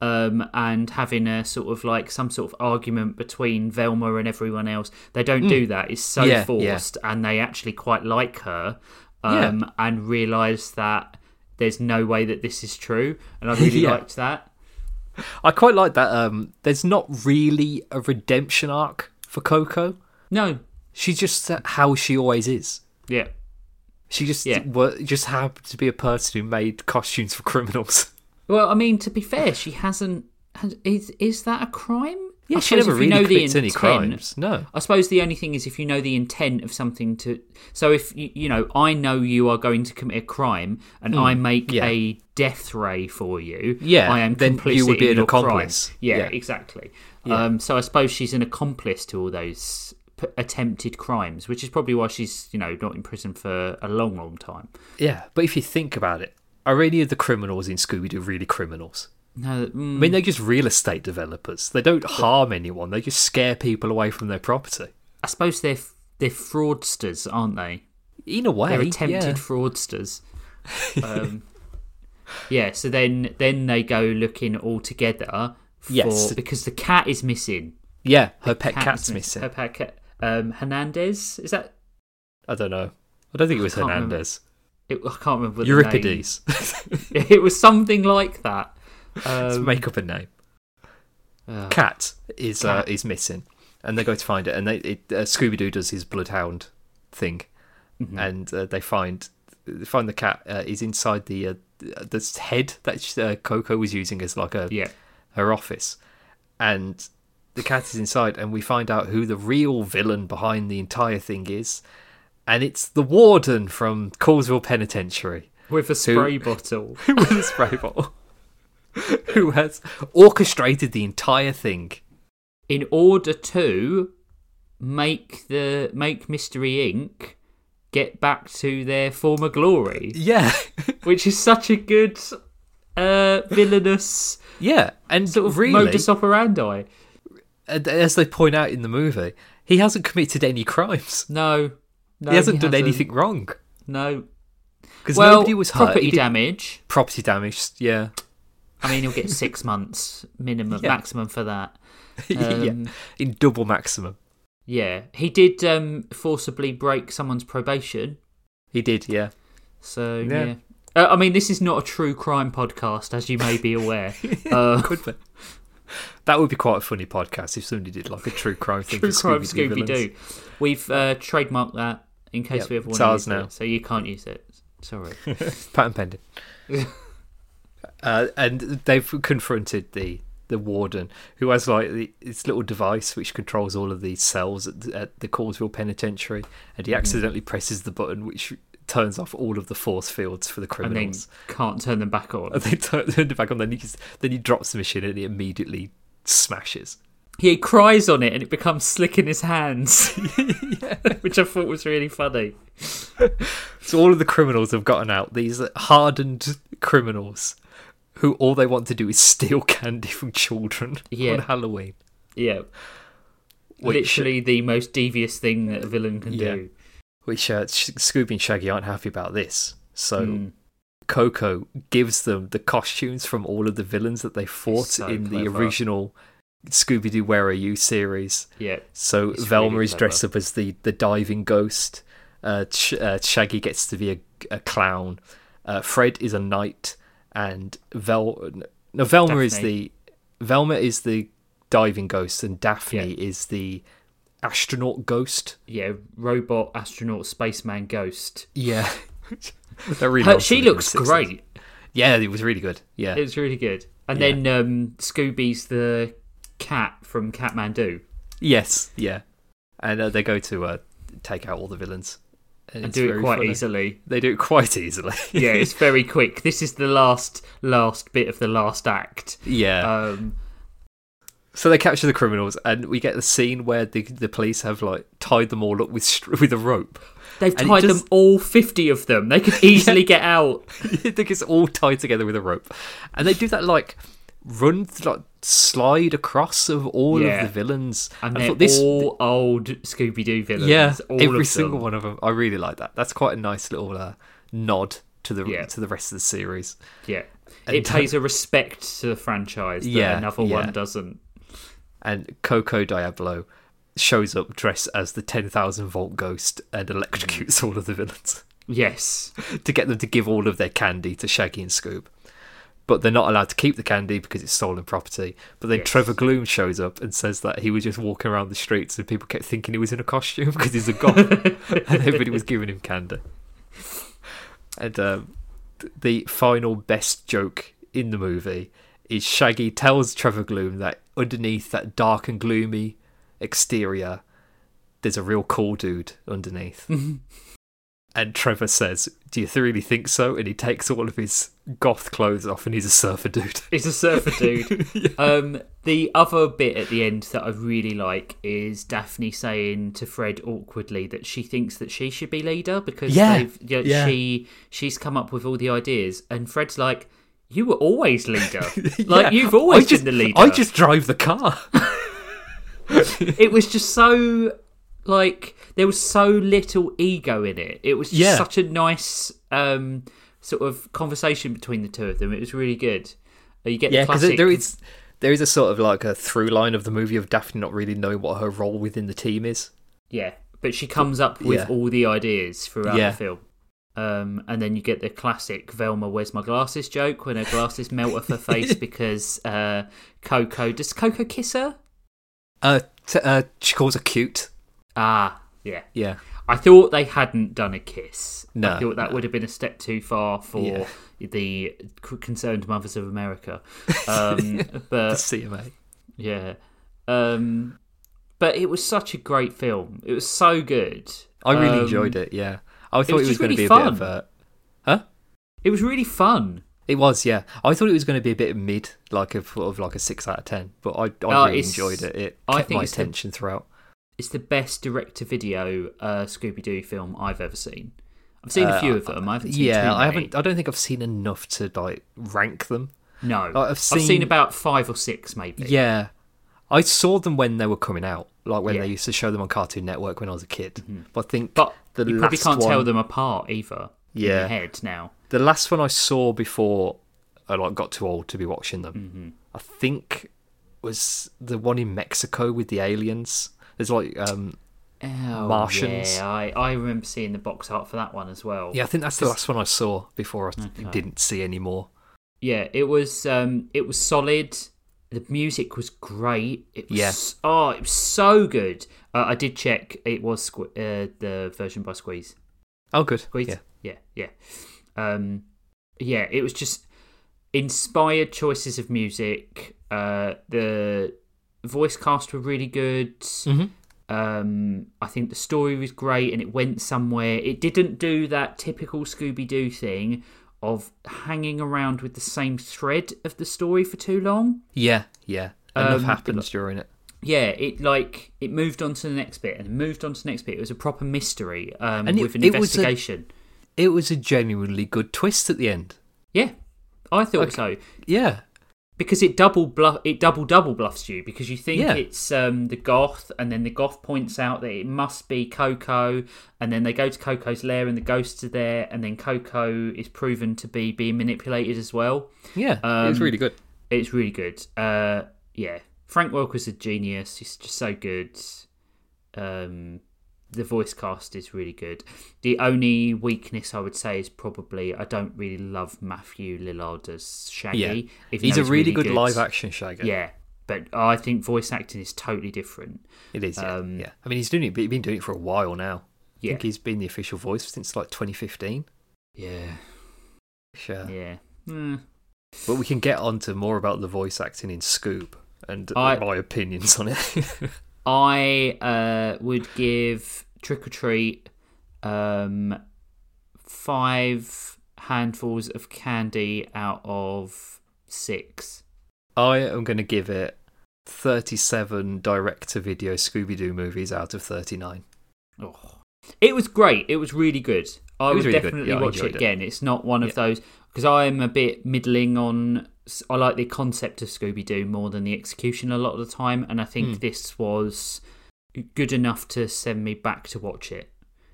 um, and having a sort of like some sort of argument between Velma and everyone else. They don't do that. It's so Hmm. Yeah, yeah. forced, and they actually quite like her um, and realise that there's no way that this is true, and I really Yeah. liked that. I quite like that. Um, there's not really a redemption arc for Coco. No, She's just how she always is. yeah, She just Yeah. just happened to be a person who made costumes for criminals. Well, I mean, to be fair, she hasn't. Has, is is that a crime? Yeah, I she never if you really know the commits any intent- crimes. No. I suppose the only thing is if you know the intent of something to. So if you, you know, I know you are going to commit a crime, and I make yeah. a death ray for you. Yeah, I am then complicit you would be an accomplice. Yeah, Yeah. exactly. Um, so I suppose she's an accomplice to all those p- attempted crimes, which is probably why she's you know not in prison for a long, long time. Yeah, but if you think about it, are any of the criminals in Scooby Doo really criminals? No, mm, I mean, they're just real estate developers. They don't harm anyone. They just scare people away from their property. I suppose they're they're fraudsters, aren't they? In a way, They're attempted yeah. fraudsters. Um, yeah, so then then they go looking all together for Yes. because the cat is missing. Yeah, her pet Cat cat's is missing. Her pet cat. Um, Hernandez is that? I don't know. I don't think it was remember. Hernandez. It, I can't remember. the Euripides. name. It was something like that. Um, make up a name. uh, Cat is Uh, is missing, and they go to find it. And they it, uh, Scooby Doo does his bloodhound thing, Mm-hmm. and uh, they find they find the cat uh, is inside the uh, the head that uh, Coco was using as like a yeah, her office, and the cat is inside, and we find out who the real villain behind the entire thing is, and it's the warden from Coolsville Penitentiary with a spray bottle. with a spray bottle, who has orchestrated the entire thing. in order to make the make Mystery Inc. get back to their former glory, Yeah, which is such a good uh, villainous yeah, and sort of really, modus operandi. and as they point out in the movie, he hasn't committed any crimes. No, no he hasn't done hasn't. anything wrong No. because Well, nobody was hurt. property He damage. Property damage. Yeah, I mean, he'll get six months minimum, Yeah. maximum for that. yeah, Um, in double maximum. yeah, he did um, forcibly break someone's probation. He did. Yeah. So Yeah. yeah. Uh, I mean, this is not a true crime podcast, as you may be aware. uh, Could be. That would be quite a funny podcast if somebody did like a true crime thing. True crime Scooby. Doo. We've uh, trademarked that in case Yep, we ever want it's to ours use now. it, so you can't use it. Sorry. Patent pending. Uh, and they've confronted the the warden, who has like the, this little device which controls all of these cells at, the- at the Coolsville Penitentiary, and he Mm-hmm. accidentally presses the button which turns off all of the force fields for the and criminals. can't turn them back on. And they turn, it back on. Then he then he drops the machine and it immediately smashes. He cries on it, and it becomes slick in his hands, which I thought was really funny. So all of the criminals have gotten out. These hardened criminals who all they want to do is steal candy from children Yeah. on Halloween. Yeah, Which- literally the most devious thing that a villain can Yeah. do. Which uh, Scooby and Shaggy aren't happy about this. So Mm. Coco gives them the costumes from all of the villains that they fought So in the original Scooby Doo Where Are You series. Yeah, So Velma really is dressed up as the, the diving ghost. Uh, Sh- uh, Shaggy gets to be a, a clown. Uh, Fred is a knight, and Vel no Velma is the Velma is the diving ghost, and Daphne Yeah. is the astronaut ghost. yeah, robot astronaut spaceman ghost. Yeah, really Her, she looks from the 60s. great. Yeah, it was really good. Yeah, It was really good. And Yeah. then um, Scooby's the cat from Catmandu. yes, yeah, and uh, they go to uh, take out all the villains and do it quite funny. easily. They do it quite easily. Yeah, it's very quick. This is the last last bit of the last act. yeah. Um, So they capture the criminals, and we get the scene where the the police have like tied them all up with with a rope. they've And tied just- them all fifty of them. They could easily get out. I think it's all tied together with a rope, and they do that like run like slide across of all Yeah. of the villains. And they're this, all old Scooby Doo villains. yeah, every single one of them. I really like that. That's quite a nice little uh, nod to the Yeah. to the rest of the series. Yeah, And- it pays a respect to the franchise that Yeah, another yeah. one doesn't. And Coco Diablo shows up dressed as the ten thousand volt ghost and electrocutes all of the villains. Yes. to get them to give all of their candy to Shaggy and Scoob. But they're not allowed to keep the candy because it's stolen property. But then Yes. Trevor Gloom shows up and says that he was just walking around the streets and people kept thinking he was in a costume because he's a goth and everybody was giving him candy. And um, the final best joke in the movie is Shaggy tells Trevor Gloom that underneath that dark and gloomy exterior, there's a real cool dude underneath. and Trevor says, Do you really think so? And he takes all of his goth clothes off and he's a surfer dude. He's a surfer dude. um, the other bit at the end that I really like is Daphne saying to Fred awkwardly that she thinks that she should be leader because Yeah, you know, yeah. she she's come up with all the ideas, and Fred's like, "You were always leader. like Yeah. you've always I just, been the leader." I just drive the car. it was just so like there was so little ego in it. It was just Yeah. such a nice um, sort of conversation between the two of them. It was really good. Uh, You get yeah, the classic. there is there is a sort of like a through line of the movie of Daphne not really knowing what her role within the team is. Yeah, but she comes up with Yeah. all the ideas throughout Yeah. the film. Um, and then you get the classic Velma, where's my glasses joke when her glasses melt off her face because uh, Coco. Does Coco kiss her? Uh, t- uh, she calls her cute. Ah, yeah. Yeah, I thought they hadn't done a kiss. No, I thought that no. would have been a step too far for Yeah. the concerned mothers of America. Um, the but CMA. yeah, um, but it was such a great film. It was so good. I really Um, enjoyed it. Yeah, I thought it was was, going to really be a bit of fun. a. Huh? It was really fun. It was, yeah. I thought it was going to be a bit mid, like a sort of like a six out of ten. But I, I Oh, really enjoyed it. It I kept think my the- attention throughout. It's the best direct-to-video uh, Scooby-Doo film I've ever seen. I've seen a Uh, few of them. I haven't seen Yeah, too I many. haven't. I don't think I've seen enough to like rank them. No, Like, I've I've seen... seen- about five or six, maybe. Yeah, I saw them when they were coming out, like when Yeah. they used to show them on Cartoon Network when I was a kid. But I think but the you probably last can't tell them apart either. in Yeah. your head now. the last one I saw before I like got too old to be watching them, Mm-hmm. I think was the one in Mexico with the aliens. There's like, um, Oh, Martians. Yeah, I, I remember seeing the box art for that one as well. yeah, I think that's the last one I saw before I Okay. didn't see any more. Yeah, it was um it was solid. The music was great. It was Yeah. oh, it was so good. Uh, I did check it was uh, the version by Squeeze. Oh, good. Squeeze. Yeah, yeah, yeah. Um yeah, it was just inspired choices of music. Uh the voice cast were really good. Mhm. Um, I think the story was great and it went somewhere. It didn't do that typical Scooby Doo thing of hanging around with the same thread of the story for too long. yeah, yeah. Enough Um, happens during it. Yeah, it like it moved on to the next bit and moved on to the next bit. It was a proper mystery um, And it- with an it was a- investigation. It was a genuinely good twist at the end. Yeah, I thought so Yeah, because it double bluff it double double bluffs you because you think Yeah. it's um, the goth and then the goth points out that it must be Coco and then they go to Coco's lair and the ghosts are there and then Coco is proven to be being manipulated as well. yeah. Um, really good. It's really good. Uh, yeah, Frank Welker's a genius. He's just so good. Um, the voice cast is really good. The only weakness I would say is probably I don't really love Matthew Lillard as Shaggy. Yeah. He's a really good, live action Shaggy. Yeah, but I think voice acting is totally different. It is, yeah. Um, yeah. I mean, he's doing it. He's been doing it for a while now. I Yeah, think he's been the official voice since like 2015. yeah, Sure. yeah. Hmm. But we can get on to more about the voice acting in Scoob and I- my opinions on it. I uh, would give Trick or Treat um, five handfuls of candy out of six. I am going to give it 37 direct to video Scooby Doo movies out of 39. Oh. It was great. It was really good. I would really definitely Yeah, watch it enjoyed it. again. It's not one of Yeah. those because I am a bit middling on. I like the concept of Scooby Doo more than the execution a lot of the time, and I think Hmm. this was good enough to send me back to watch it.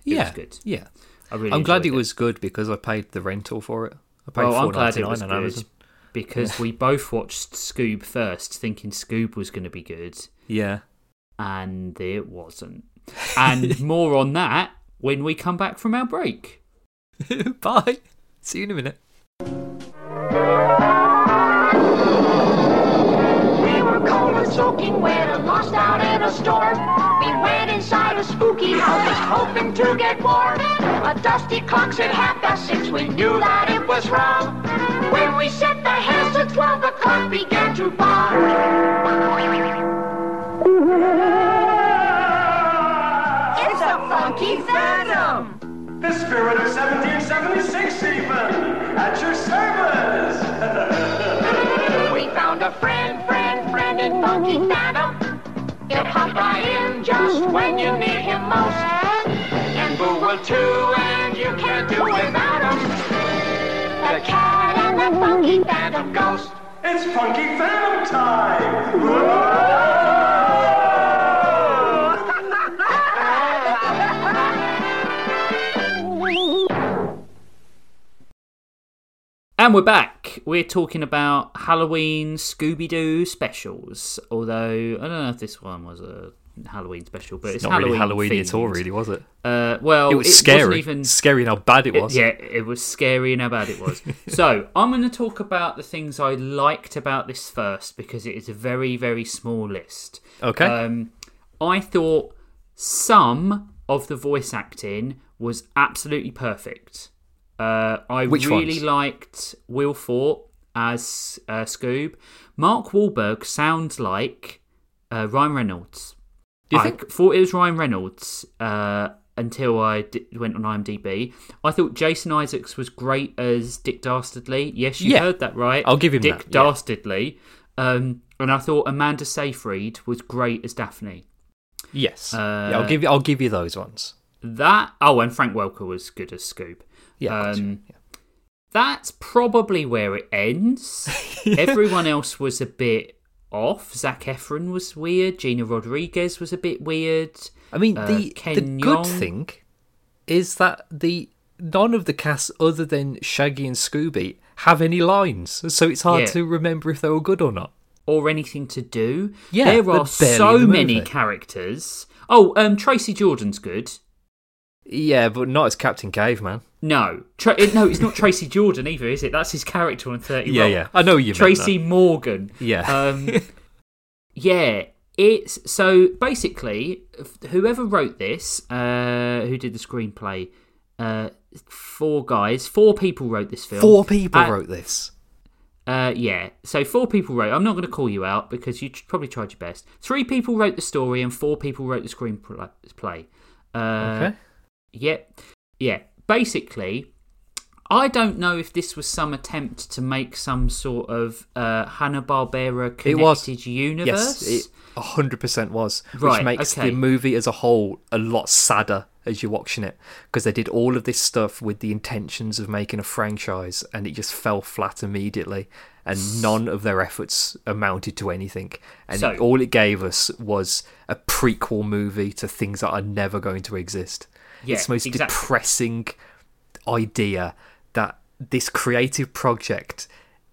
It yeah. was good. Yeah. I really. I'm glad enjoyed it was good because I paid the rental for it. I paid Well, I'm glad it was on good Amazon. because we both watched Scoob first, thinking Scoob was going to be good, Yeah. and it wasn't. And more on that when we come back from our break. Bye. See you in a minute. Soaking wet and lost out in a storm. We went inside a spooky house hoping to get warm. A dusty clock said half past six. We knew that it was wrong. When we set the hands to twelve, the clock began to bomb. It's a funky phantom. The spirit of 1776 even! At your service! We found a friend, friend, in Funky Phantom. He'll pop right in just when you need him most. And Boo will too, and you can't do without him. The cat and the Funky Phantom ghost. it's Funky Phantom time! And we're back. We're talking about Halloween Scooby Doo specials. Although I don't know if this one was a Halloween special, but it's, Not Halloween really Halloween at all, really, was it? Uh, well, It was wasn't scary. Even Scary and how bad it was. yeah, it was scary and how bad it was. so I'm going to talk about the things I liked about this first because it is a very very small list. Okay. Um, I thought some of the voice acting was absolutely perfect. Uh, I Which really ones? liked Will Forte as uh, Scoob. Mark Wahlberg sounds like uh, Ryan Reynolds. You I think? thought it was Ryan Reynolds uh, until I d- went on IMDb. I thought Jason Isaacs was great as Dick Dastardly. Yes, you Yeah. heard that right. I'll give him Dick that, yeah. Dastardly. Um, and I thought Amanda Seyfried was great as Daphne. yes. Uh, yeah, I'll give you. I'll give you those ones. That oh, and Frank Welker was good as Scoob. Yeah. Um, yeah. That's probably where it ends. Everyone else was a bit off. Zac Efron was weird. Gina Rodriguez was a bit weird. I mean, uh, the Ken the good thing is that the none of the cast other than Shaggy and Scooby have any lines, so it's hard Yeah. to remember if they were good or not. or anything to do. Yeah, there they're so the many characters. Oh, um, Tracy Jordan's good. Yeah, but not as Captain Caveman. No, Tra- no, it's not Tracy Jordan either, is it? That's his character on Thirty Yeah, Rock. yeah. I know you. meant Tracy that. Morgan. Yeah. Um, yeah, it's so basically whoever wrote this, uh, who did the screenplay, uh, four guys, four people wrote this film. Four people Uh, wrote this. Uh, yeah, so four people wrote. I'm not going to call you out because you probably tried your best. Three people wrote the story, and four people wrote the screenplay. Uh, Okay. Yeah, yeah. Basically, I don't know if this was some attempt to make some sort of uh, Hanna Barbera It was. connected universe. Yes, it hundred percent was, which Right, makes okay. the movie as a whole a lot sadder as you're watching it because they did all of this stuff with the intentions of making a franchise, and it just fell flat immediately, and none of their efforts amounted to anything, and So- all it gave us was a prequel movie to things that are never going to exist. Yeah, it's the most exactly. depressing idea that this creative project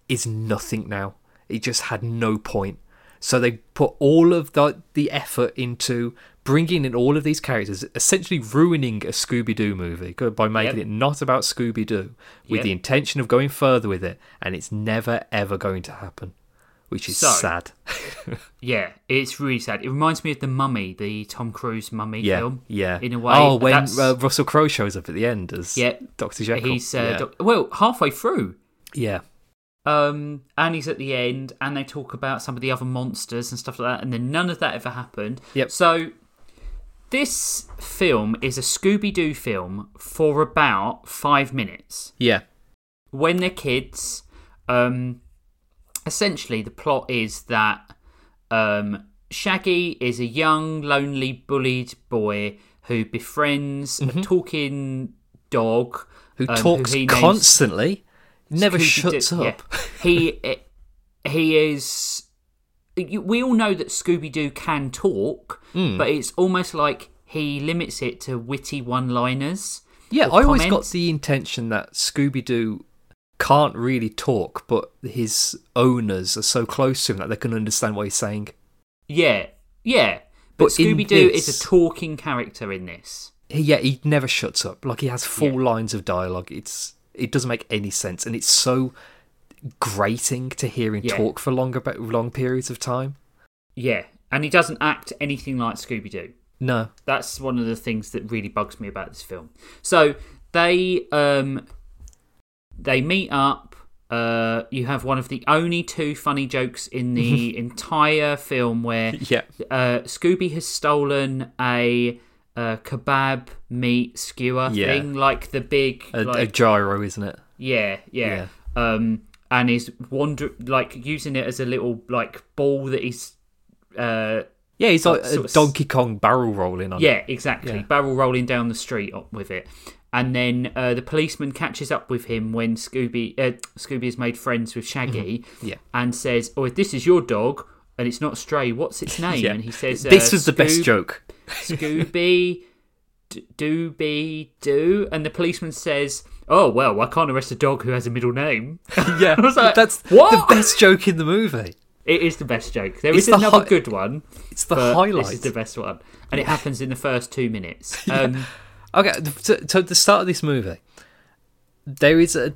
is nothing now. It just had no point. So they put all of the the effort into bringing in all of these characters, essentially ruining a Scooby Doo movie by making Yep. it not about Scooby Doo, with Yep. the intention of going further with it, and it's never ever going to happen, which is So- sad. yeah, it's really sad. It reminds me of the Mummy, the Tom Cruise Mummy Yeah, film. yeah. In a way, oh, when uh, Russell Crowe shows up at the end as Yeah, Doctor Jekyll. He's uh, yeah. doc- well halfway through. yeah. Um, and he's at the end, and they talk about some of the other monsters and stuff like that, and then none of that ever happened. Yep. So, this film is a Scooby Doo film for about five minutes. Yeah. When they're kids, um, essentially the plot is that um, Shaggy is a young, lonely, bullied boy who befriends a talking dog Mm-hmm. who um, talks names- constantly, never shuts yeah. up. He he is. We all know that Scooby Doo can talk, Hmm. but it's almost like he limits it to witty one-liners. Yeah, I always got the intention that Scooby Doo can't really talk, but his owners are so close to him that they can understand what he's saying. Yeah, yeah. But, But Scooby Doo is a talking character in this. yeah, he never shuts up. Like he has full Yeah. lines of dialogue. It's it doesn't make any sense, and it's so grating to hear him Yeah. talk for longer long periods of time. Yeah, and he doesn't act anything like Scooby Doo. No, That's one of the things that really bugs me about this film. So they um they meet up. Uh, you have one of the only two funny jokes in the entire film where yeah, uh, Scooby has stolen a uh, kebab meat skewer Yeah. thing, like the big, a, a gyro, isn't it? yeah, yeah, Um, and is wander like using it as a little like ball that he's uh, Yeah, he's like Sort a Donkey Kong barrel rolling on. it. Yeah, exactly. Yeah. Barrel rolling down the street with it. And then uh, the policeman catches up with him when Scooby uh, Scooby has made friends with Shaggy Mm-hmm. Yeah. and says, Oh, if this is your dog and it's not Stray, what's its name? Yeah. And he says, uh, this was the best joke. Scooby Dooby Doo. And the policeman says, Oh, well, I can't arrest a dog who has a middle name. Yeah, I was like, that's "What?" the best joke in the movie. It is the best joke. There It's is the another hi- good one. It's the highlight. This is the best one. And it happens in the first two minutes. Um, Okay, so, at the start of this movie, there is a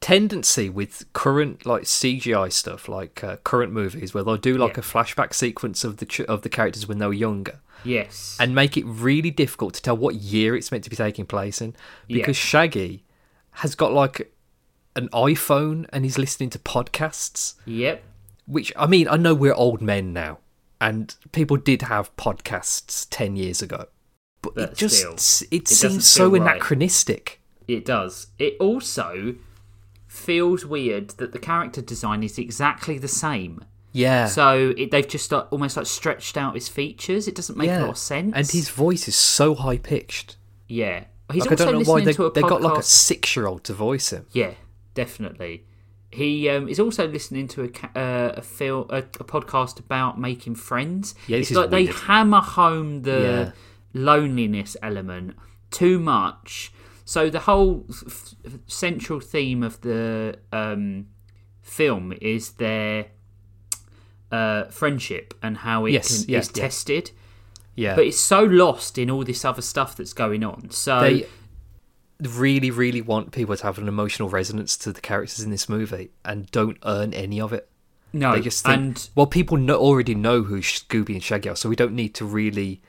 tendency with current like CGI stuff, like uh, current movies, where they'll do like Yeah. a flashback sequence of the ch- of the characters when they were younger, yes. and make it really difficult to tell what year it's meant to be taking place in, Yeah. because Shaggy has got like an iPhone and he's listening to podcasts. Yep. Which I mean, I know we're old men now, and people did have podcasts ten years ago, but, But it just still, it, it seems so right. anachronistic. It does. It also feels weird that the character design is exactly the same. Yeah, So it, they've just like, almost like stretched out his features. It doesn't make yeah, a lot of sense. and his voice is so high pitched. yeah. He's Like, I also don't know why they, to a they got like a six year old to voice him. Yeah, definitely. He um, is also listening to a uh, a film a, a podcast about making friends. Yeah, this it's is like they hammer home the Yeah. Loneliness element too much. So the whole f- central theme of the um, film is their uh, friendship and how it Yes, can, yeah, is yeah. tested. Yeah, But it's so lost in all this other stuff that's going on. So they really, really want people to have an emotional resonance to the characters in this movie, and don't earn any of it. no, They just think, and well, people know, already know who Scooby and Shaggy are, so we don't need to really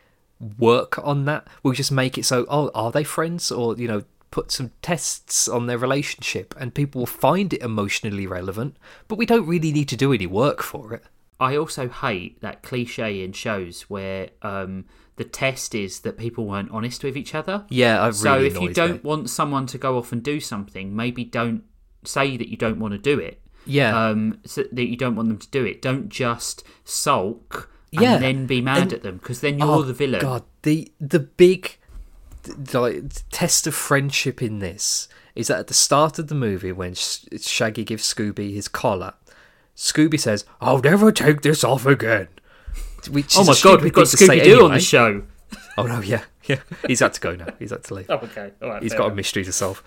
work on that. We'll just make it so, oh, are they friends? Or, you know, put some tests on their relationship, and people will find it emotionally relevant, but we don't really need to do any work for it. I also hate that cliche in shows where um, the test is that people weren't honest with each other. Yeah, I so if you don't me. want someone to go off and do something, maybe don't say that you don't want to do it. Yeah. Um, so that you don't want them to do it. Don't just sulk and Yeah, then be mad and- at them because then you're oh, the villain. God, the the big like test of friendship in this is that at the start of the movie, when Sh- Shaggy gives Scooby his collar, Scooby says, "I'll never take this off again." Which Oh my god, we've got to say Scooby Doo on the show. Oh no, yeah, yeah. He's had to go now. He's had to leave. Oh, okay. All right, He's got a mystery to solve.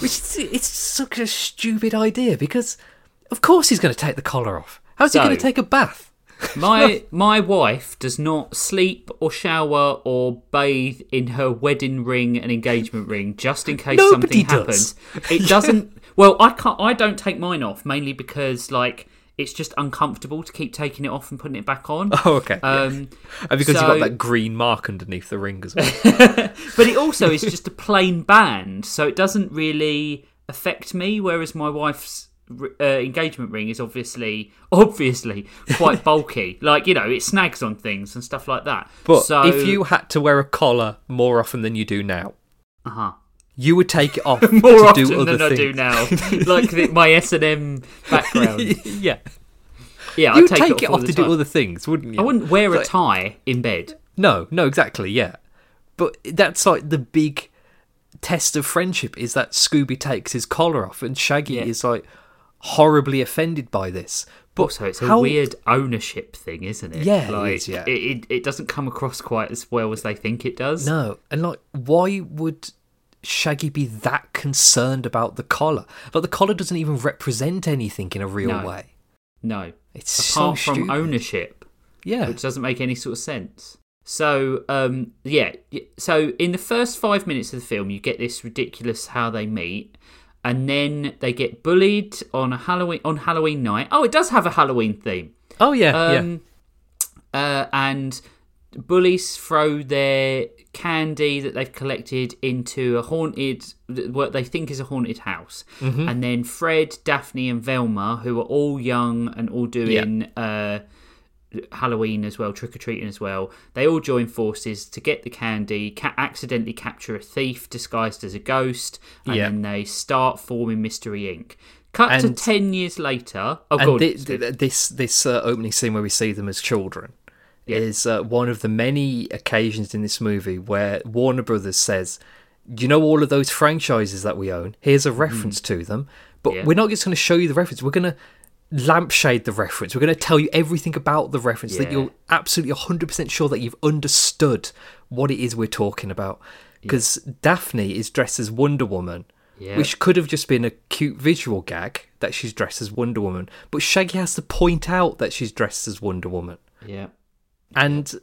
Which is, it's such a stupid idea because, of course, he's going to take the collar off. How's he going to take a bath? My my wife does not sleep or shower or bathe in her wedding ring and engagement ring just in case Nobody something does. happens. It doesn't. well, I can't. I don't take mine off mainly because like it's just uncomfortable to keep taking it off and putting it back on. Oh, okay. yeah. Um, and because so- you've got that green mark underneath the ring as well. but it also is just a plain band, so it doesn't really affect me. Whereas my wife's uh, engagement ring is obviously, obviously quite bulky. like you know, it snags on things and stuff like that. But so, if you had to wear a collar more often than you do now, uh-huh. you would take it off more to often do other than things. I do now, like the, my S and M background. yeah, Yeah, you I would take, take, it off, it off to do other things, wouldn't you? I wouldn't wear a tie in bed. No, no, exactly. Yeah, but that's like the big test of friendship is that Scooby takes his collar off, and Shaggy Yeah. is like horribly offended by this. But Also, it's a how- weird ownership thing, isn't it? Yeah, it like, is, yeah. It, it, it doesn't come across quite as well as they think it does. No, and like, why would Shaggy be that concerned about the collar? Like, the collar doesn't even represent anything in a real No. way. No. It's Apart so from ownership, Yeah, which doesn't make any sort of sense. So um, yeah, so in the first five minutes of the film, you get this ridiculous how they meet, and then they get bullied on a Halloween on Halloween night. Oh, it does have a Halloween theme. Oh yeah, Um, uh, and bullies throw their candy that they've collected into a haunted, what they think is a haunted house. And then Fred, Daphne, and Velma, who are all young and all doing uh, Halloween as well, trick or treating as well, they all join forces to get the candy, ca- accidentally capture a thief disguised as a ghost, and Yeah. then they start forming Mystery Inc. Cut And- to 10 years later. Oh, and God. thi- thi- this this uh, opening scene where we see them as children Yeah. is uh, one of the many occasions in this movie where Warner Brothers says, "You know all of those franchises that we own. Here's a reference to them, but. Yeah. we're not just going to show you the reference. We're going to lampshade the reference. We're going to tell you everything about the reference that you're absolutely 100% sure that you've understood what it is we're talking about." Because Daphne is dressed as Wonder Woman, Yeah. which could have just been a cute visual gag that she's dressed as Wonder Woman, but Shaggy has to point out that she's dressed as Wonder Woman, yeah. and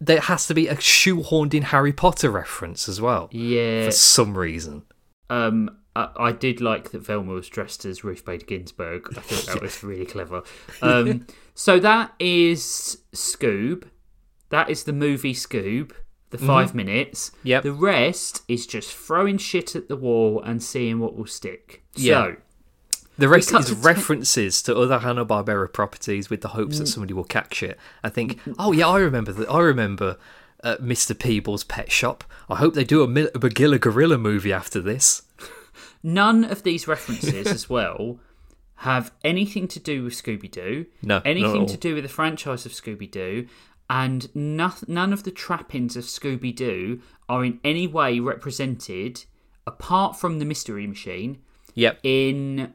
there has to be a shoehorned in Harry Potter reference as well Yeah. for some reason. Um, I, I did like that Velma was dressed as Ruth Bader Ginsburg. I thought that was really clever. Um, so that is Scoob. That is the movie Scoob. The 5 minutes. Mm-hmm. Yep. The rest is just throwing shit at the wall and seeing what will stick. Yeah. So The rest is references to other Hanna Barbera properties with the hopes that somebody will catch it. I think, oh yeah, I remember that. I remember uh, Mr. Peebles' Pet Shop. I hope they do a, Mil- a Magilla Gorilla movie after this. None of these references as well have anything to do with Scooby Doo. No, anything to do with the franchise of Scooby Doo, and noth- none of the trappings of Scooby Doo are in any way represented, apart from the Mystery Machine, Yep. in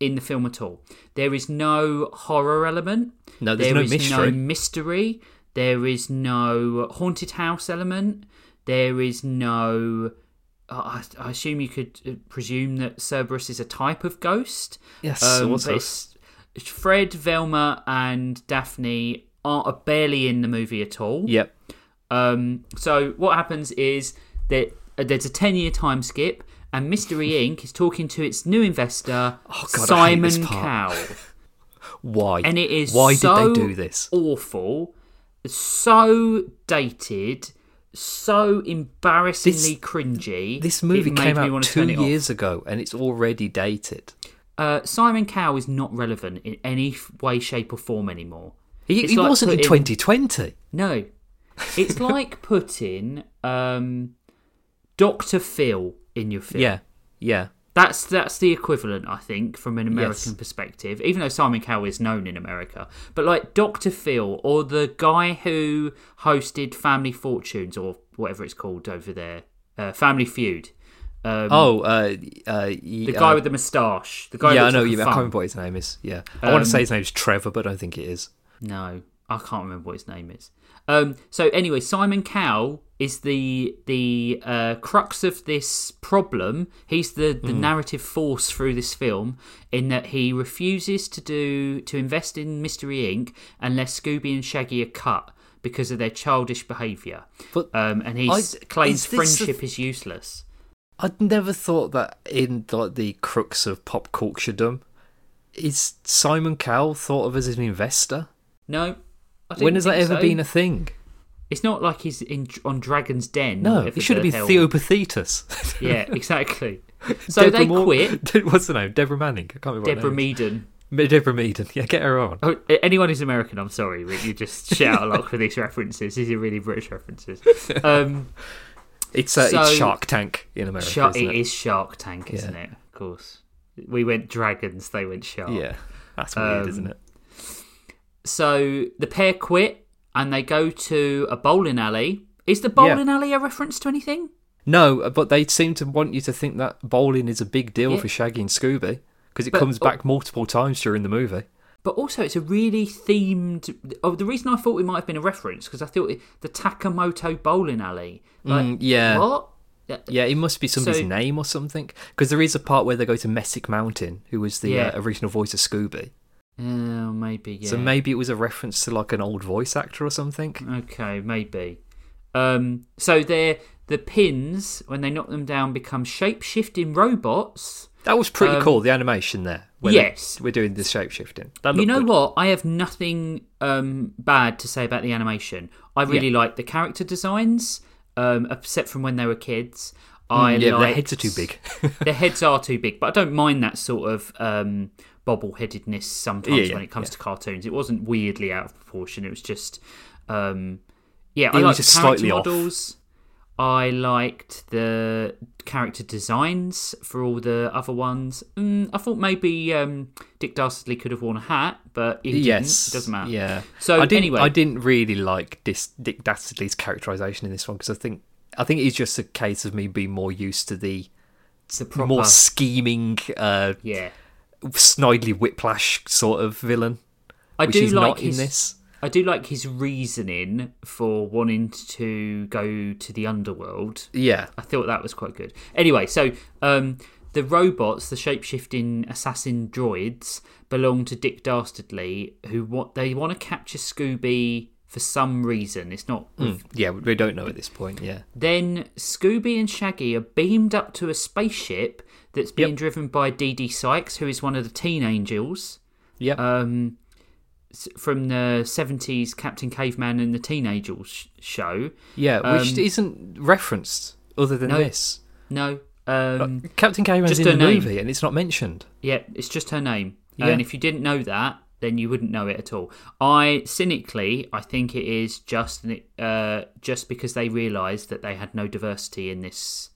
in the film at all. There is no horror element. No, there's There no is mystery. no mystery. There is no haunted house element. There is no. I, I assume you could uh, presume that Cerberus is a type of ghost. Yes, Um, sort of. it's- Fred, Velma, and Daphne are are barely in the movie at all. Yep. Um, so what happens is that uh, there's a 10 year time skip, and Mystery Inc. is talking to its new investor, Oh, God, I hate this Simon. Cowell. Why? And it is Why so did they do this? awful, so dated, so embarrassingly cringy. This movie came out two it off. years ago, and it's already dated. Uh, Simon Cowell is not relevant in any way, shape, or form anymore. He, he like wasn't in 2020. No, it's like putting um, Doctor Phil in your film. Yeah, yeah. That's that's the equivalent, I think, from an American Yes. perspective. Even though Simon Cowell is known in America, but like Doctor Phil or the guy who hosted Family Fortunes or whatever it's called over there, uh, Family Feud. Um, Oh, uh, uh, the guy with the moustache. The guy. yeah, I know. I like a can't remember what his name is. Yeah, I want to say his name is Trevor, but I don't think it is. No, I can't remember what his name is. Um, so anyway, Simon Cowell is the the uh, crux of this problem. He's the, the narrative force through this film in that he refuses to do to invest in Mystery Inc. unless Scooby and Shaggy are cut because of their childish behaviour. Um, and he claims is this a- friendship is useless. I'd never thought that in like the crux of pop culturedom is Simon Cowell thought of as an investor. No. When has that ever so. been a thing? It's not like he's in on Dragon's Den. No, it should have been hell- Theo Paphitis. Yeah, exactly. So they Moore- quit. What's the name? Deborah Manning. I can't remember. Deborah. Meaden. Deborah Meaden. Yeah, get her on. Oh, anyone who's American, I'm sorry, but you just shout a lot for these references. These are really British references. Um, It's uh, So- it's Shark Tank in America. Shark, isn't it it is Shark Tank, isn't Yeah. it? Of course. We went dragons, they went shark. Yeah, that's weird, Um, isn't it? So the pair quit and they go to a bowling alley. Is the bowling alley a reference to anything? No, but they seem to want you to think that bowling is a big deal Yeah. for Shaggy and Scooby because it But- comes back multiple times during the movie. But also, it's a really themed. Oh, the reason I thought it might have been a reference because I thought it, the Takamoto bowling alley. Like, Mm, yeah. What? Yeah, it must be somebody's So- name or something. Because there is a part where they go to Messick Mountain, who was the Yeah. uh, original voice of Scooby. Oh, maybe yeah. So maybe it was a reference to like an old voice actor or something. Okay, maybe. Um, so they're the pins when they knock them down become shape shifting robots. That was pretty Um, cool. The animation there. when yes. we're doing the shape shifting. You know good. what? I have nothing um, bad to say about the animation. I really like the character designs, um, except from when they were kids. I Mm, yeah, their heads are too big. their heads are too big, but I don't mind that sort of um, bobble-headedness sometimes Yeah, yeah, when it comes yeah. to cartoons. It wasn't weirdly out of proportion. It was just, um, yeah, I was liked just the character slightly off. models. I liked the character designs for all the other ones. Mm, I thought maybe um, Dick Dastardly could have worn a hat, but yes, It doesn't matter. Yeah. So I didn't, anyway, I didn't really like this Dick Dastardly's characterization in this one because I think I think it's just a case of me being more used to the the proper, more scheming, uh, yeah. Snidely whiplash sort of villain, I do like his, in this. I do like his reasoning for wanting to go to the underworld. Yeah, I thought that was quite good. Anyway, so um, the robots, the shapeshifting assassin droids, belong to Dick Dastardly, who what they want to capture Scooby for some reason. It's not. yeah, we don't know at this point. Yeah, Then Scooby and Shaggy are beamed up to a spaceship that's being driven by Dee Dee Sykes, who is one of the teen angels yeah, um, from the 70s Captain Caveman and the Teen Angels sh- show. yeah, which um, isn't referenced other than No. this. No. Um, Captain Caveman's in the name. movie and it's not mentioned. Yeah, it's just her name. Yeah. And if you didn't know that, then you wouldn't know it at all. I cynically, I think it is just uh, just because they realised that they had no diversity in this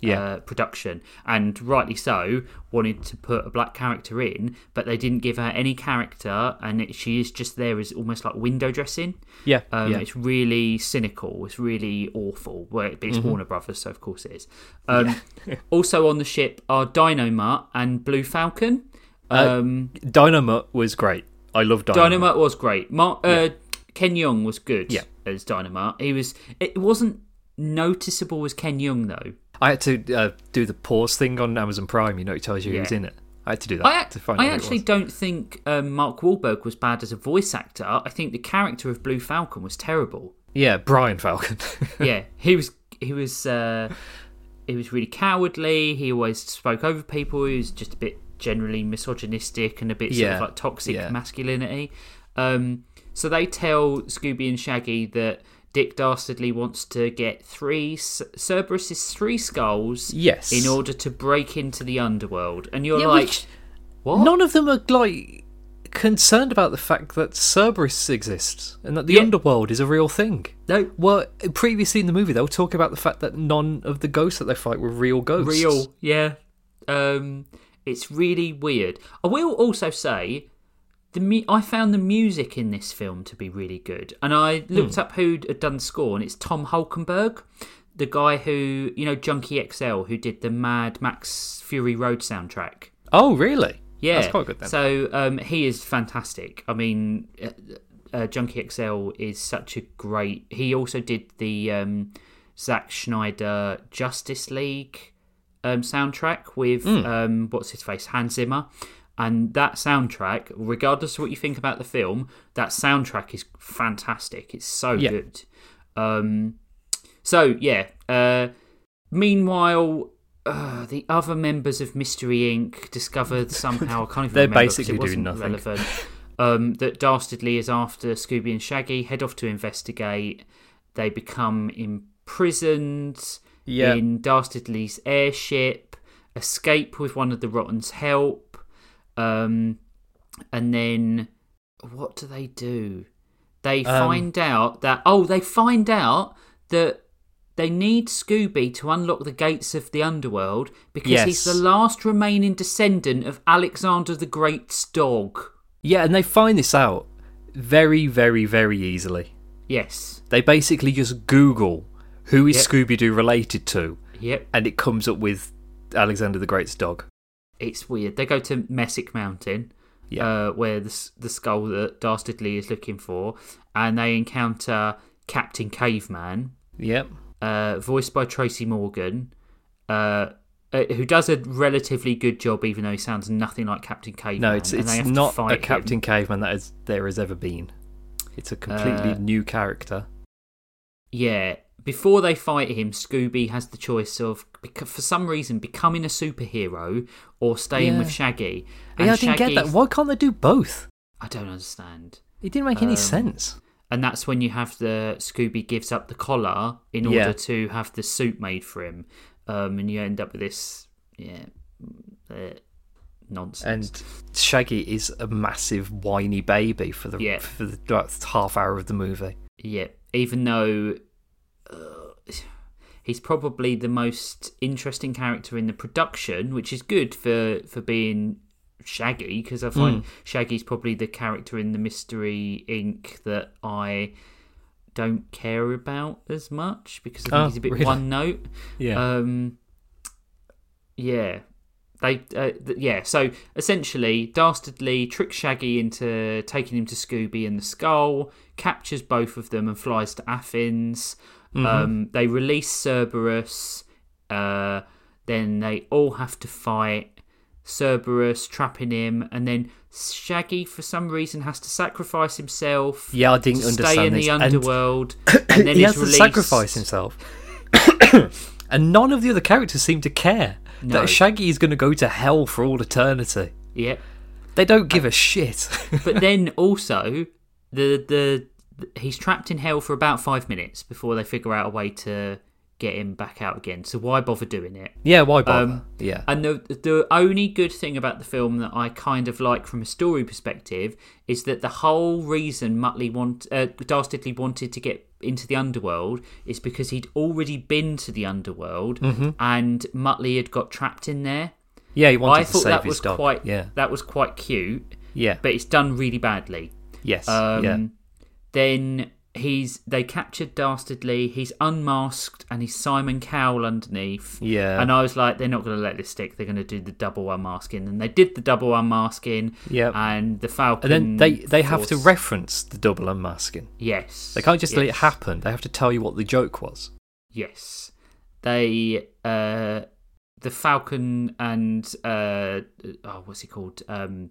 yeah. uh, production, and rightly so, wanted to put a black character in, but they didn't give her any character, and it, she is just there as almost like window dressing. Yeah, Um, yeah. It's really cynical. It's really awful. Well, it's Mm-hmm. Warner Brothers, so of course it is. Um, also on the ship are Dynomutt and Blue Falcon. Uh, Um, Dynomutt was great. I love Dynomutt. Dynomutt was great. Mar- uh, Ken Jeong was good Yeah. as Dynomutt. He was. It wasn't noticeable as Ken Jeong though. I had to uh, do the pause thing on Amazon Prime. You know, it tells you Yeah. who's in it. I had to do that I, to find I actually don't think um, Mark Wahlberg was bad as a voice actor. I think the character of Blue Falcon was terrible. Yeah, Brian Falcon. yeah, he was he was uh, he was really cowardly. He always spoke over people. He was just a bit generally misogynistic and a bit sort of like toxic yeah. masculinity. Um, so they tell Scooby and Shaggy that Dick Dastardly wants to get three Cerberus's three skulls Yes. in order to break into the underworld. And you're Yeah, like, which- what? None of them are like concerned about the fact that Cerberus exists and that the Yeah. underworld is a real thing. no, Well, previously in the movie, they were talking about the fact that none of the ghosts that they fight were real ghosts. real yeah um it's really weird i will also say the mu- i found the music in this film to be really good and i looked Hmm. up who had done the score and it's Tom Holkenborg the guy who you know junkie xl who did the mad max fury road soundtrack Oh, really? yeah That's quite good then. so um he is fantastic i mean uh, uh, junkie xl is such a great he also did the um Zack Snyder Justice League um, soundtrack with Hmm. um, what's his face Hans Zimmer, and that soundtrack, regardless of what you think about the film, that soundtrack is fantastic. It's so Yeah. good. Um, so yeah. Uh, meanwhile, uh, the other members of Mystery Inc. discovered somehow I can't even They're remember basically it doing wasn't nothing. Relevant. Um, that Dastardly is after Scooby and Shaggy, head off to investigate. They become imprisoned Yeah. in Dastardly's airship, escape with one of the Rotten's help, um, and then what do they do? They Um, find out that oh, they find out that they need Scooby to unlock the gates of the underworld because he's the last remaining descendant of Alexander the Great's dog. Yeah, and they find this out very, very, very easily. Yes. They basically just Google who is Yep. Scooby Doo related to, Yep. and it comes up with Alexander the Great's dog. It's weird. They go to Messick Mountain, Yeah. uh, where the the skull that Dastardly is looking for, and they encounter Captain Caveman, Yep. uh, voiced by Tracy Morgan, uh, uh, who does a relatively good job, even though he sounds nothing like Captain Caveman. No, it's it's not a him. Captain Caveman that is, there has ever been. It's a completely Uh, new character. Yeah, before they fight him, Scooby has the choice of, beca- for some reason, becoming a superhero or staying Yeah. with Shaggy. Yeah, I didn't get that. Why can't they do both? I don't understand. It didn't make any Um, sense. And that's when you have the Scooby gives up the collar in order Yeah. to have the suit made for him, um, and you end up with this, yeah, uh, nonsense. And Shaggy is a massive whiny baby for the Yeah. for the like, half hour of the movie. Yeah, even though uh, he's probably the most interesting character in the production, which is good for for being Shaggy because I find Shaggy's probably the character in the Mystery Inc. that I don't care about as much because I think Oh, he's a bit really? one note. Yeah, Um, yeah, they uh, th- yeah. So essentially, Dastardly tricks Shaggy into taking him to Scooby and the Skull, captures both of them, and flies to Athens. Um, they release Cerberus. Uh, then they all have to fight Cerberus, trapping him, and then Shaggy, for some reason, has to sacrifice himself. yeah, I didn't to understand stay in this. the underworld, and, then he has to sacrifice himself, and none of the other characters seem to care No. that Shaggy is going to go to hell for all eternity. Yep. They don't give a shit. but then also the the he's trapped in hell for about five minutes before they figure out a way to get him back out again. So why bother doing it? yeah, why bother? Um, yeah, And the the only good thing about the film that I kind of like from a story perspective is that the whole reason Muttley want uh, Dastardly wanted to get into the underworld is because he'd already been to the underworld Mm-hmm. and Muttley had got trapped in there. yeah, he wanted I to thought save that his was dog. quite yeah, that was quite cute, yeah, but it's done really badly. yes, Um, yeah. Then he's they captured Dastardly. He's unmasked and he's Simon Cowell underneath. Yeah. And I was like, they're not going to let this stick. They're going to do the double unmasking, and they did the double unmasking. Yep. And the Falcon. And then they they have to reference the double unmasking. Yes. They can't just let it happen. They have to tell you what the joke was. Yes. They uh the Falcon and uh oh what's he called? Um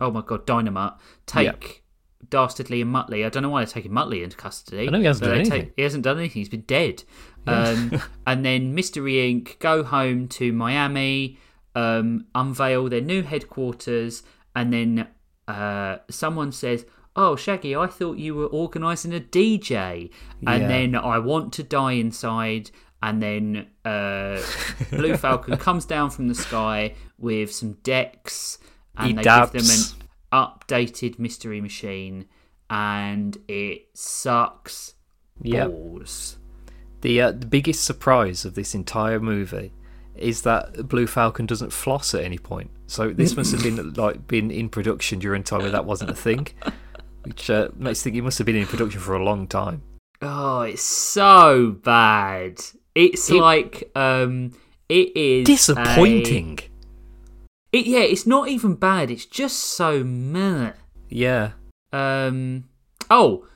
oh my god, Dynomutt take Dastardly and Muttley. I don't know why they're taking Muttley into custody. I know he hasn't done anything. he hasn't done anything. He's been dead. Um, and then Mystery Inc. go home to Miami, um, unveil their new headquarters, and then uh, someone says, "Oh, Shaggy, I thought you were organising a DJ." And Yeah. then I want to die inside. And then uh, Blue Falcon comes down from the sky with some decks, and He they dabs. give them an updated mystery machine, and it sucks Yep. balls. The uh, the biggest surprise of this entire movie is that Blue Falcon doesn't floss at any point. So this must have been like been in production during time where that wasn't a thing, which uh, makes think it must have been in production for a long time. Oh, it's so bad. It's It- like um, it is a- Disappointing. It yeah, it's not even bad. It's just so meh. Yeah. Um. Oh,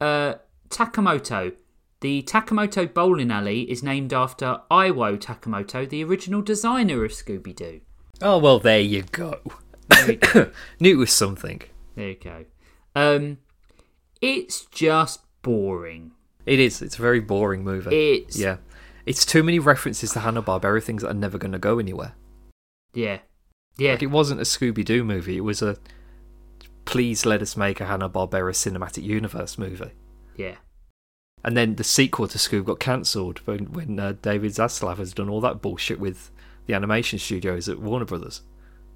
uh, Takamoto. The Takamoto bowling alley is named after Iwao Takamoto, the original designer of Scooby Doo. Oh well, there you go. There you go. Knew it was something. there you go. Um, it's just boring. It is. It's a very boring movie. It's yeah. It's too many references to Hanna Barbera things that are never going to go anywhere. yeah, yeah. Like it wasn't a Scooby Doo movie. It was a please let us make a Hanna Barbera cinematic universe movie. yeah. And then the sequel to Scoob got cancelled when when uh, David Zaslav has done all that bullshit with the animation studios at Warner Brothers.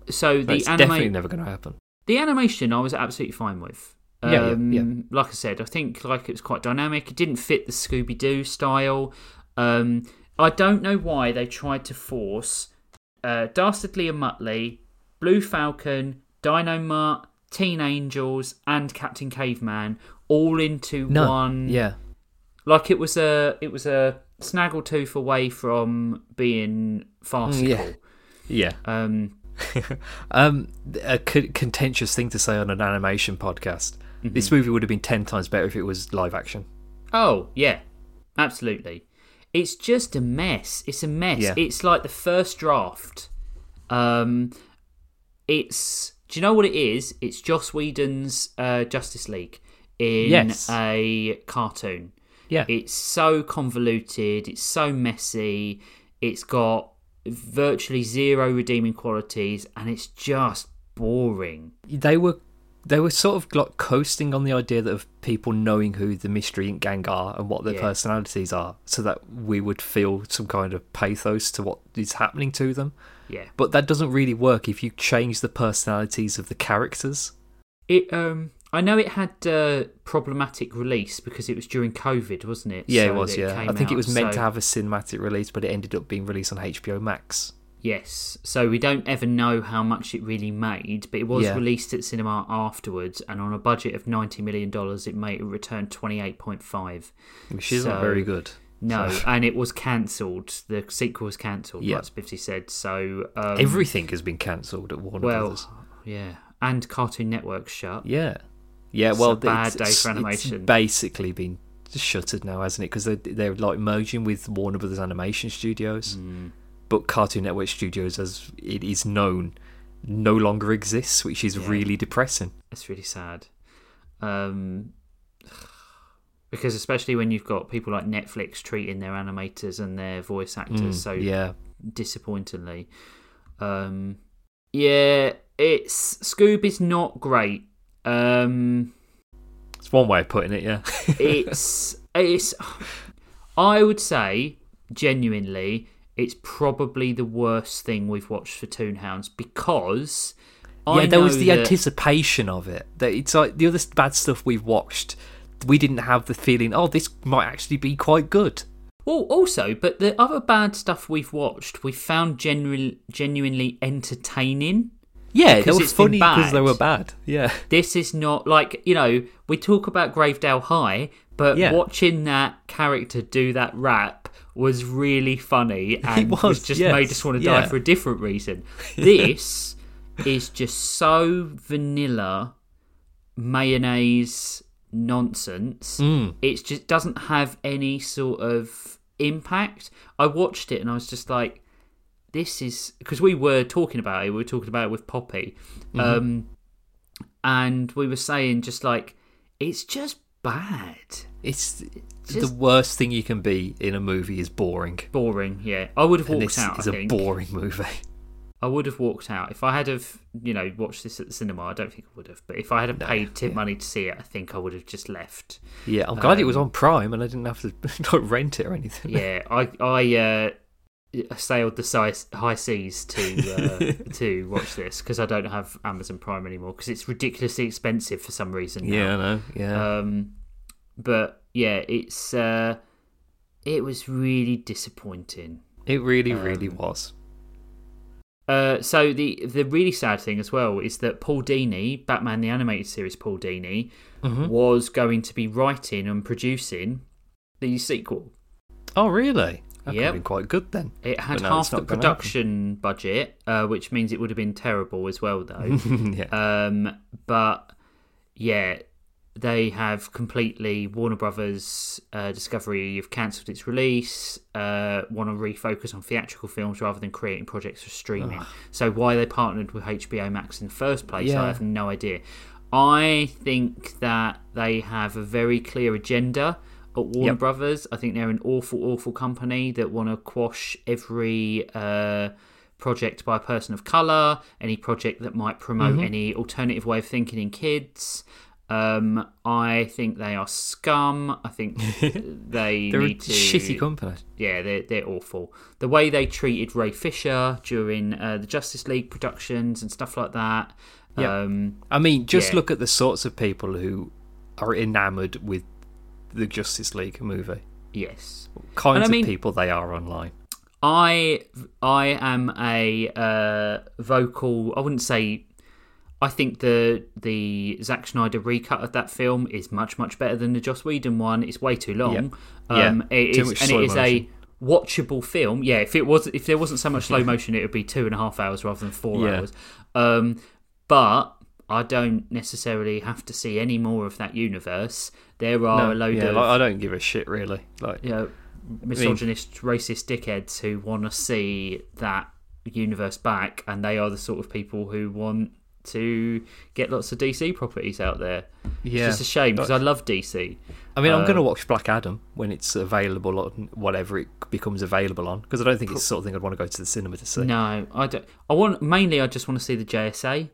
So the it's anima- definitely never going to happen. the animation I was absolutely fine with. Um, Yeah, yeah, yeah. Like I said, I think like it was quite dynamic. It didn't fit the Scooby Doo style. Um, I don't know why they tried to force uh, Dastardly and Muttley, Blue Falcon, Dynomutt, Teen Angels, and Captain Caveman all into No. one. Yeah. like it was a it was a snaggletooth away from being farcical. Mm, Yeah. Um, Um, a c- contentious thing to say on an animation podcast. This movie would have been ten times better if it was live action. Oh, yeah, absolutely. It's just a mess. It's a mess. Yeah. It's like the first draft. Um, it's do you know what it is? It's Joss Whedon's uh, Justice League in Yes. a cartoon. Yeah. It's so convoluted. It's so messy. It's got virtually zero redeeming qualities, and it's just boring. they were they were sort of like coasting on the idea that of people knowing who the mystery Inc. gang are and what their Yeah. personalities are, so that we would feel some kind of pathos to what is happening to them. Yeah. But that doesn't really work if you change the personalities of the characters. It um I know it had uh, problematic release because it was during COVID, wasn't it? Yeah, So it was. Yeah, I came think it was meant to have a cinematic release, but it ended up being released on HBO Max. Yes, so we don't ever know how much it really made, but it was Yeah. released at cinema afterwards, and on a budget of ninety million dollars, it made it return twenty eight point five. Which isn't So- very good. No, So- and it was cancelled. The sequel was cancelled, Yeah. like Spiffy said. So um, Everything has been cancelled at Warner well, Brothers. yeah, and Cartoon Network shut. Yeah, yeah. It's well, a bad it's, day for animation. basically been shuttered now, hasn't it? Because they're, they're like merging with Warner Brothers Animation Studios, Mm. But Cartoon Network Studios, as it is known, no longer exists, which is Yeah. really depressing. It's really sad. Um, because especially when you've got people like Netflix treating their animators and their voice actors Mm, so yeah, disappointingly. Um, yeah, it's Scooby's not great. Um, it's one way of putting it. Yeah, it's it's. I would say genuinely, it's probably the worst thing we've watched for Toonhounds because. I yeah. There was the that- anticipation of it. That it's like the other bad stuff we've watched. We didn't have the feeling, oh, this might actually be quite good. Well, also, but the other bad stuff we've watched, we found genu- genuinely entertaining. Yeah, Because it's been funny because they were bad. Yeah, This is not like you know we talk about Gravedale High, but Yeah. watching that character do that rap was really funny and was, just yes, made us want to die yeah. for a different reason. This is just so vanilla mayonnaise nonsense. Mm. It just doesn't have any sort of impact. I watched it and I was just like, this is because we were talking about it. We were talking about it with Poppy, Mm-hmm. um, and we were saying just like it's just bad, it's the worst thing you can be in a movie is boring. boring. Yeah, I would have And walked this out. is I a boring movie. I would have walked out if I had have you know watched this at the cinema. I don't think I would have, but if I had have paid tip money to see it, I think I would have just left. Yeah, I'm glad it Um, was on Prime and I didn't have to like, rent it or anything. yeah, I I uh, sailed the size, high seas to uh, to watch this because I don't have Amazon Prime anymore because it's ridiculously expensive for some reason. now. yeah, I know. Yeah, Um, but yeah, it's uh, it was really disappointing. it really, really um, was. Uh, so the the really sad thing as well is that Paul Dini, Batman the animated series, Paul Dini, Mm-hmm. was going to be writing and producing the sequel. Oh, really? That Yep. have been quite good then. It had no, half the production budget, uh, which means it would have been terrible as well, though. yeah. um, but yeah, they have completely Warner Brothers uh, Discovery have cancelled its release. Uh, want to refocus on theatrical films rather than creating projects for streaming. So why they partnered with HBO Max in the first place, Yeah. I have no idea. I think that they have a very clear agenda at Warner Yep. Brothers. I think they're an awful, awful company that want to quash every uh, project by a person of color, any project that might promote Mm-hmm. any alternative way of thinking in kids. Um, I think they are scum. I think they They're a need to shitty company. yeah, they're they're awful. The way they treated Ray Fisher during uh, the Justice League productions and stuff like that. Yep. Um, I mean, just Yeah. look at the sorts of people who are enamored with the Justice League movie. yes, Kinds And I mean- of people they are online. I I am a uh, vocal. I wouldn't say. I think the the Zack Snyder recut of that film is much much better than the Joss Whedon one. It's way too long. Yeah. Um, it Too is, and it is a watchable film. Yeah, if it was if there wasn't so much slow motion, it would be two and a half hours rather than four Yeah. hours. Um, but I don't necessarily have to see any more of that universe. There are No, a load yeah, of like, I don't give a shit really. Like, you know, misogynist, racist dickheads who want to see that universe back, and they are the sort of people who want to get lots of DC properties out there. Yeah. It's just a shame because I love DC. I mean, I'm Uh, going to watch Black Adam when it's available on whatever it becomes available on because I don't think it's the sort of thing I'd want to go to the cinema to see. No, I don't. I want mainly. I just want to see the JSA.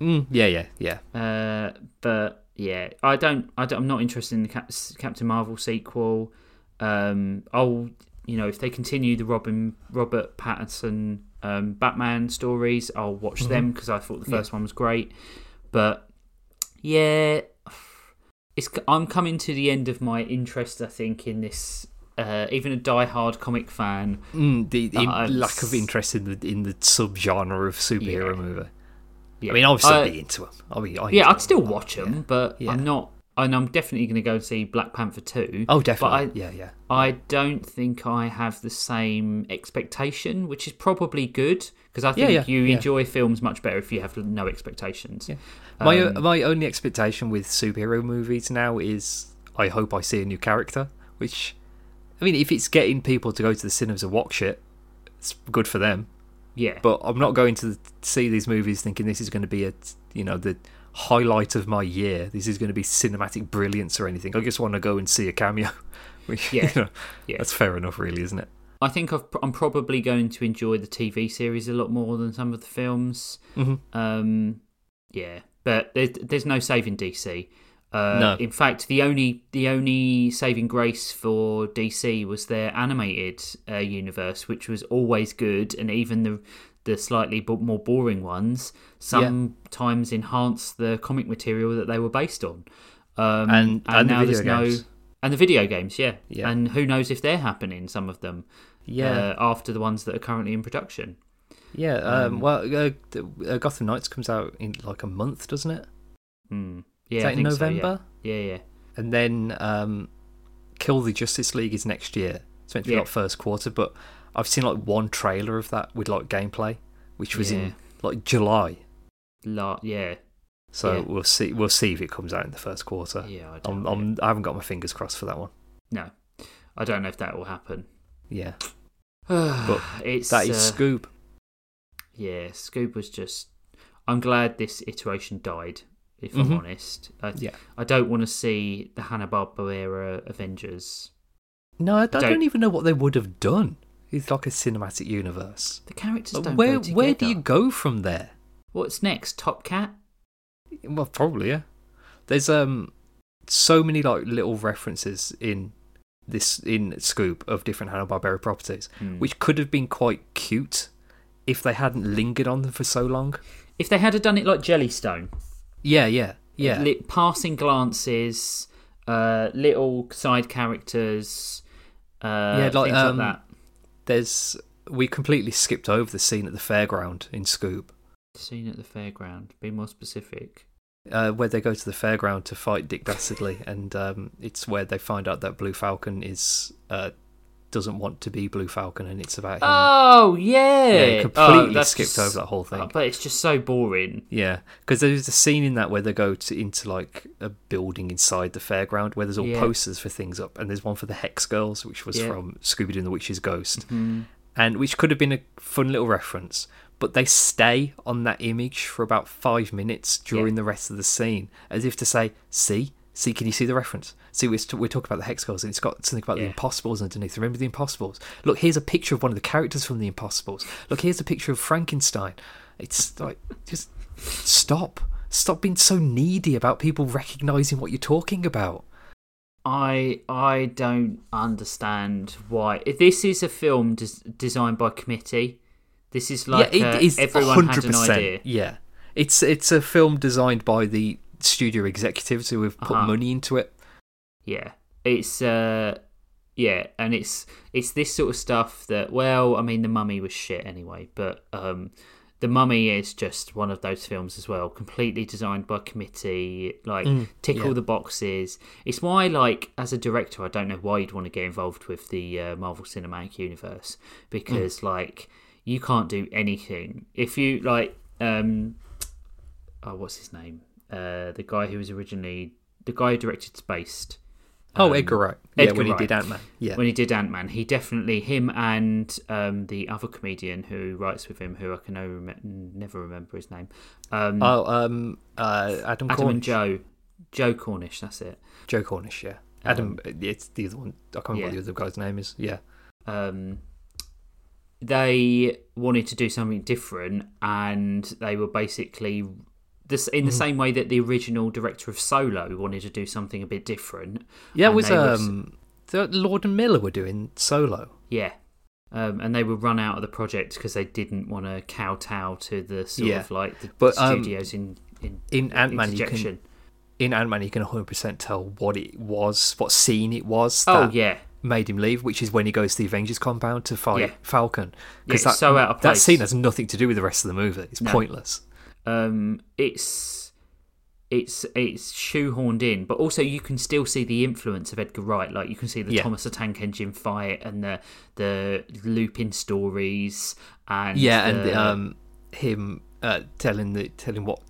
Mm, yeah, yeah, yeah. Uh, but yeah, I don't, I don't. I'm not interested in the Cap- Captain Marvel sequel. Um, I'll, you know, if they continue the Robin Robert Pattinson um, Batman stories, I'll watch them because I thought the first one was great. But yeah, it's. I'm coming to the end of my interest. I think in this. Uh, even a die-hard comic fan, Mm, the the Uh, lack of interest in the in the subgenre of superhero Yeah. movie. yeah. I mean, I'll still I- be into them. I'll be, I Yeah, I'd still watch them, Yeah. but Yeah. I'm not. And I'm definitely going to go and see Black Panther 2. Oh, But definitely. I, yeah, yeah. I don't think I have the same expectation, which is probably good because I think yeah, you yeah. enjoy films much better if you have no expectations. Yeah. My Um, my only expectation with superhero movies now is I hope I see a new character. Which, I mean, if it's getting people to go to the cinemas and watch it, it's good for them. yeah. But I'm not going to see these movies thinking this is going to be a you know the highlight of my year. This is going to be cinematic brilliance or anything. I just want to go and see a cameo. Which, Yeah. you know, Yeah. that's fair enough, really, isn't it? I think I've, I'm probably going to enjoy the TV series a lot more than some of the films. Mhm. Um, yeah, but there's, there's no saving DC. Uh, No. In fact, the only the only saving grace for DC was their animated uh, universe, which was always good, and even the the slightly bo- more boring ones sometimes enhance the comic material that they were based on. Um, And- and the now video there's no and the video games, yeah. Yeah. And who knows if they're happening? Some of them, Yeah. uh, after the ones that are currently in production. Yeah. Um, well, uh, uh, Gotham Knights comes out in like a month, doesn't it? Hmm. Yeah, Is I that in think so, yeah. November? yeah, yeah. And then um, Kill the Justice League is next year. It's meant to be Yeah. like first quarter, but I've seen like one trailer of that with like gameplay, which was Yeah. in like July. La- yeah, So Yeah. we'll see. We'll see if it comes out in the first quarter. yeah. I, I'm. I'm, I haven't got my fingers crossed for that one. No, I don't know if that will happen. Yeah, but it's that is uh, Scoob. Yeah, Scoob was just. I'm glad this iteration died. If I'm Mhm. honest, I, Yeah. I don't want to see the Hanna Barbera Avengers. No, I, I don't, don't- even know what they would have done. It's like a cinematic universe. The characters don't where go where do you go from there? What's next? Top Cat? Well, probably yeah. There's um so many like little references in this in Scoob of different Hanna Barbera properties, Hmm. which could have been quite cute if they hadn't lingered on them for so long. If they had done it like Jellystone, Yeah, yeah, yeah. li- passing glances, uh, little side characters, uh, Yeah, like, things um, like that. There's we completely skipped over the scene at the fairground in Scoob. The scene at the fairground. Be more specific. uh, where they go to the fairground to fight Dick Dastardly, and um, it's where they find out that Blue Falcon is uh, doesn't want to be Blue Falcon, and it's about him. Oh yeah, yeah, Oh, completely that's skipped just- over that whole thing. oh, but it's just so boring. Yeah, because there's a scene in that where they go to, into like a building inside the fairground where there's all Yeah. posters for things up, and there's one for the Hex Girls, which was Yeah. from Scooby Doo and the Witch's Ghost, Mhm. and which could have been a fun little reference. But they stay on that image for about five minutes during the rest of the scene, as if to say, "See, see, can you see the reference? See, we're, st- we're talking about the Hex Girls, and it's got something about the Impossibles underneath. Remember the Impossibles? Look, here's a picture of one of the characters from the Impossibles. Look, here's a picture of Frankenstein. It's like just stop, stop being so needy about people recognizing what you're talking about. I I don't understand why. If This is a film des- designed by committee. This is like yeah, uh, it is everyone had 100%. an idea. Yeah, it's it's a film designed by the studio executives who have put Uh-huh. money into it. Yeah, it's uh, yeah, and it's it's this sort of stuff that well, I mean, the Mummy was shit anyway, but um, the Mummy is just one of those films as well, completely designed by committee, like tick yeah. all the boxes. It's why, like, as a director, I don't know why you'd want to get involved with the uh, Marvel Cinematic Universe because, like, you can't do anything if you like. um Oh, what's his name? Uh, the guy who was originally the guy who directed Spaced. Oh, Um, Edgar Wright. Yeah, Edgar when he did Ant Man. Yeah. when he did Ant Man, he definitely him and um, the other comedian who writes with him, who I can never, rem- never remember his name, um, oh, um, uh, Adam, Adam Cornish. and Joe, Joe Cornish. That's it. Joe Cornish, yeah. Adam, it's the other one. I can't remember yeah. what the other guy's name is. Yeah. um, they wanted to do something different, and they were basically this in the Mm-hmm. same way that the original director of Solo wanted to do something a bit different. Yeah, it was were- um, the Lord and Miller were doing Solo. yeah. Um, and they were run out of the project because they didn't want to kowtow to the sort Yeah. of like the But, um, studios in in In Ant Man, you can in Ant Man you can 100 percent tell what it was, what scene it was. Oh yeah, made him leave, which is when he goes to the Avengers compound to fight Yeah. Falcon. Yeah, that, so out of that scene has nothing to do with the rest of the movie. It's No. pointless. Um, it's it's it's shoehorned in, but also you can still see the influence of Edgar Wright. Like you can see the Yeah. Thomas the Tank Engine fight and the the looping stories and Yeah, and the- um, him uh, telling the telling what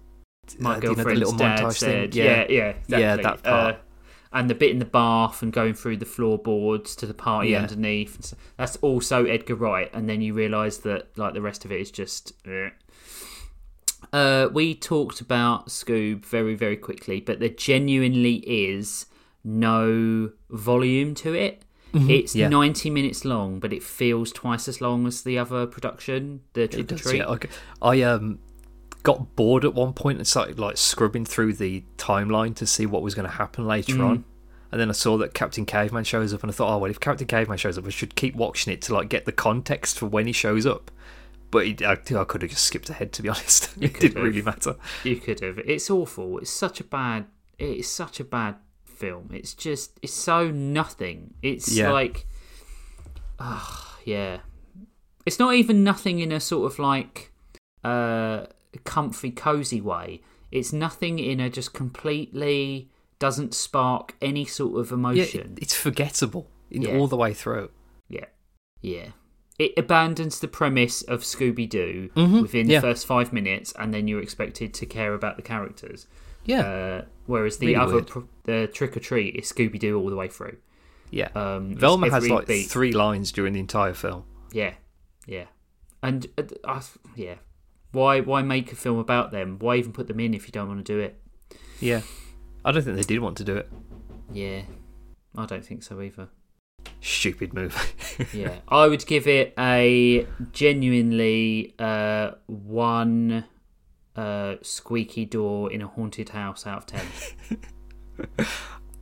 my uh, you know, the girlfriend's little dad montage said, thing. yeah, yeah, exactly. Yeah, that part. Uh, and the bit in the bath and going through the floorboards to the party Yeah. underneath. That's also Edgar Wright, and then you realise that like the rest of it is just. eh. Uh, we talked about Scoob very, very quickly, but there genuinely is no volume to it. It's Mm-hmm. yeah. 90 minutes long, but it feels twice as long as the other production, the Trick does, Treat. yeah. I um got bored at one point and started like scrubbing through the timeline to see what was going to happen later Mm. on. And then I saw that Captain Caveman shows up, and I thought, oh well, if Captain Caveman shows up, I should keep watching it to like get the context for when he shows up. But it, I, I could have just skipped ahead, to be honest. it didn't have. really matter. You could have. It's awful. It's such a bad. It's such a bad film. It's just. It's so nothing. It's Yeah. like. Ah, yeah. It's not even nothing in a sort of like, uh, comfy, cozy way. It's nothing in a just completely doesn't spark any sort of Yeah, emotion. it- it's forgettable in Yeah. all the way through. Yeah. Yeah. It abandons the premise of Scooby Doo Mhm, within yeah. the first five minutes, and then you're expected to care about the characters. Yeah, Uh, whereas the Really other, pr- the Trick or Treat is Scooby Doo all the way through. yeah. Um, Velma has like beat. three lines during the entire film. Yeah, yeah, and uh, I, yeah. Why why make a film about them? Why even put them in if you don't want to do it? Yeah, I don't think they did want to do it. Yeah, I don't think so either. Stupid movie. yeah, I would give it a genuinely uh, one uh, squeaky door in a haunted house out of ten.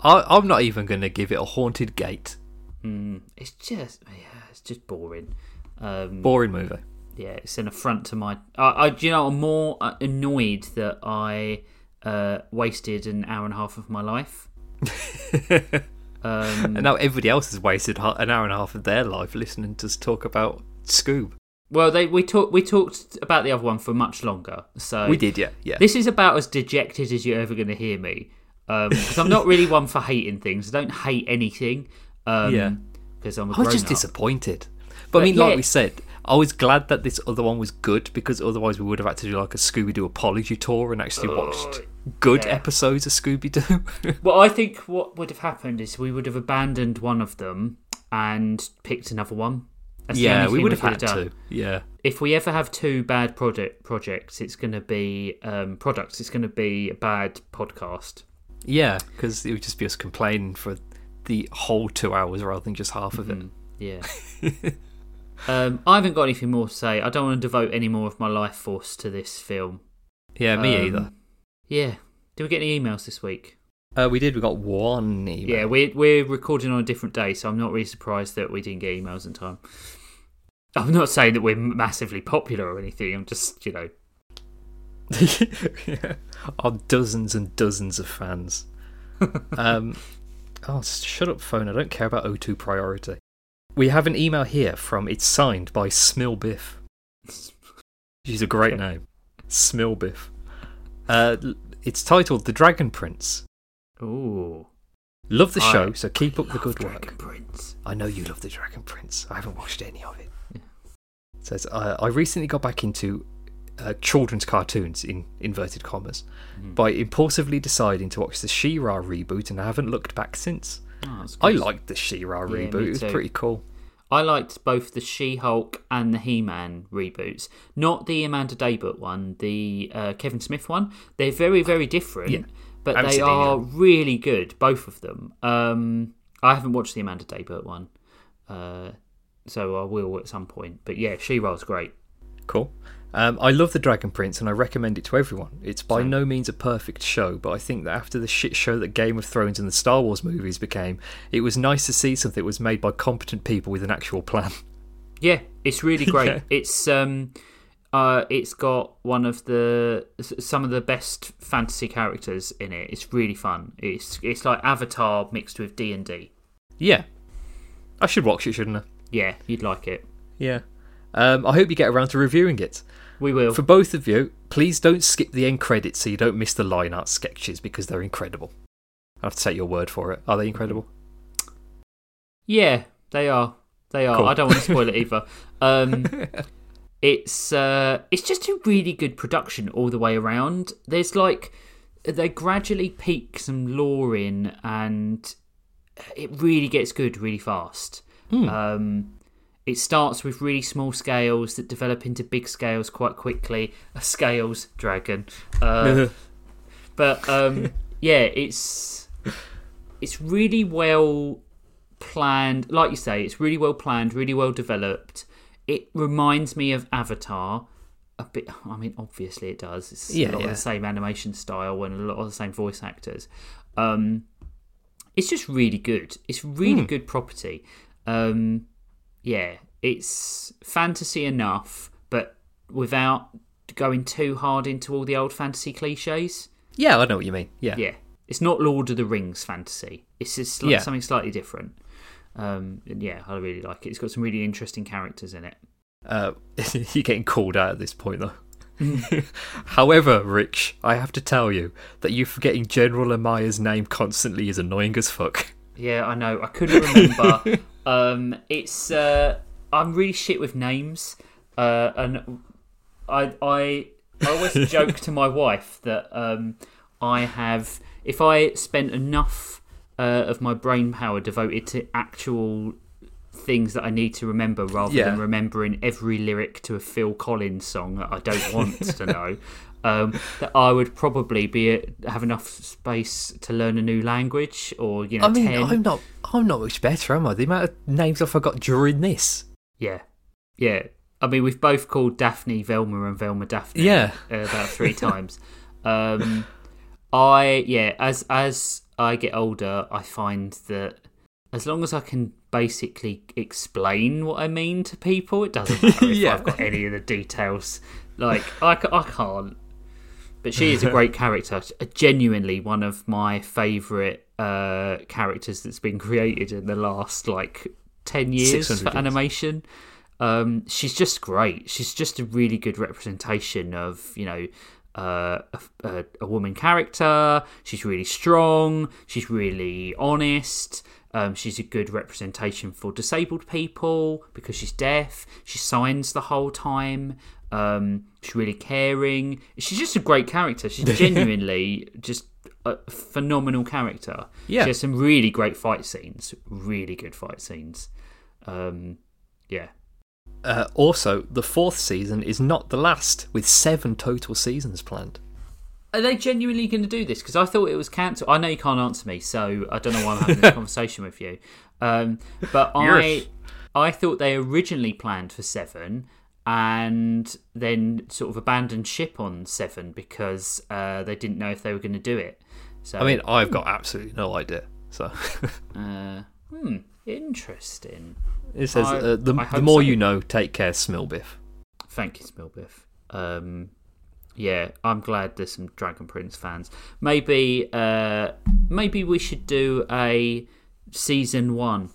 I, I'm not even going to give it a haunted gate. mm, it's just yeah, it's just boring. Um, Boring movie. yeah, it's an affront to my. I, I you know, I'm more uh, annoyed that I uh, wasted an hour and a half of my life. Um, And now everybody else has wasted an hour and a half of their life listening to us talk about Scoob. well, they we talked we talked about the other one for much longer. So We did, yeah, yeah. This is about as dejected as you're ever going to hear me. Because I'm not really one for hating things. I don't hate anything. Um, Yeah. Because I'm a I was just up. disappointed. But, I mean, yeah. like we said, I was glad that this other one was good because otherwise we would have had to do like a Scooby Doo apology tour and actually watched good yeah. episodes of Scooby Doo. Well, I think what would have happened is we would have abandoned one of them and picked another one. That's yeah, we would have had done. to. Yeah. If we ever have two bad project projects, it's going to be um, products. It's going to be a bad podcast. Yeah, because it would just be us complaining for the whole two hours rather than just half of it. Yeah. um, I haven't got anything more to say. I don't want to devote any more of my life force to this film. Yeah, me Um, either. Yeah. Did we get any emails this week? Uh, we did. We got one email. Yeah, we're we're recording on a different day, so I'm not really surprised that we didn't get emails in time. I'm not saying that we're massively popular or anything. I'm just, you know, yeah. Our dozens and dozens of fans. um, oh, shut up, phone. I don't care about O2 priority. We have an email here from. It's signed by Smilbiff. She's a great Okay. name, Smilbiff. Uh, it's titled "The Dragon Prince." ooh, Love the I show, so keep up the good Dragon work. Prince. I know you love the Dragon Prince. I haven't watched any of it. It says uh, I recently got back into uh, children's cartoons in inverted commas by impulsively deciding to watch the She-Ra reboot, and I haven't looked back since. Oh, I liked the She-Ra me reboot. It was pretty cool. I liked both the She-Hulk and the He-Man reboots. Not the Amanda Daybut one, the uh, Kevin Smith one. They're very, very different, Yeah. but haven't they are really good, both of them. Um, I haven't watched the Amanda Daybut one, uh, so I will at some point. But yeah, She-Ra's great. Cool. Um, I love The Dragon Prince and I recommend it to everyone. It's by no means a perfect show, but I think that after the shit show that Game of Thrones and the Star Wars movies became, it was nice to see something that was made by competent people with an actual plan. Yeah, it's really great. Yeah. It's um, uh, it's got one of the some of the best fantasy characters in it. It's really fun. It's it's like Avatar mixed with D and D. Yeah. I should watch it, shouldn't I? Yeah, you'd like it. Yeah. Um, I hope you get around to reviewing it. We will. For both of you, please don't skip the end credits so you don't miss the line art sketches because they're incredible. I have to take your word for it. Are they incredible? Yeah, they are. They are. Cool. I don't want to spoil it either. Um, it's uh, it's just a really good production all the way around. There's like they gradually peak some lore in, and it really gets good really fast. Um, it starts with really small scales that develop into big scales quite quickly. A scales dragon. Uh, but um, yeah, it's it's really well planned. Like you say, it's really well planned, really well developed. It reminds me of Avatar a bit. I mean, obviously it does. It's Yeah, a lot yeah. of the same animation style and a lot of the same voice actors. Um, it's just really good. It's really good property. Um, yeah, it's fantasy enough, but without going too hard into all the old fantasy cliches. Yeah, I know what you mean. Yeah. Yeah, it's not Lord of the Rings fantasy. It's just like Yeah. something slightly different. Um, yeah, I really like it. It's got some really interesting characters in it. Uh, you're getting called out at this point, though. However, Rich, I have to tell you that you forgetting General Amaya's name constantly is annoying as fuck. Yeah, I know. I couldn't remember. um, it's uh, I'm really shit with names, uh, and I I I always joke to my wife that um, I have if I spent enough uh, of my brain power devoted to actual things that I need to remember rather Yeah. than remembering every lyric to a Phil Collins song that I don't want to know. Um, that I would probably be have enough space to learn a new language, or you know, I mean, 10. I'm not, I'm not much better, am I? The amount of names I forgot during this. Yeah, yeah. I mean, we've both called Daphne Velma and Velma Daphne. Yeah. uh, about three times. Um, I yeah, as as I get older, I find that as long as I can basically explain what I mean to people, it doesn't matter if Yeah. I've got any of the details. Like I, I can't. But she is a great character. Genuinely one of my favourite uh, characters that's been created in the last like ten years for years. animation. Um, she's just great. She's just a really good representation of you know uh, a, a, a woman character. She's really strong. She's really honest. Um, she's a good representation for disabled people because she's deaf. She signs the whole time. Um, she's really caring. She's just a great character. She's genuinely just a phenomenal character. Yeah. She has some really great fight scenes. Really good fight scenes. Um, yeah. Uh, also, the fourth season is not the last, with seven total seasons planned. Are they genuinely going to do this? Because I thought it was cancelled. I know you can't answer me, so I don't know why I'm having this conversation with you. Um, but I, Yes. I thought they originally planned for seven, and then sort of abandoned ship on seven because uh, they didn't know if they were going to do it. So I mean, I've got absolutely no idea. So uh, hmm, interesting. it says, I- uh, the, the more so. you know, take care, Smilbiff. Thank you, Smilbiff. Um, yeah, I'm glad there's some Dragon Prince fans. Maybe, uh, maybe we should do a season one.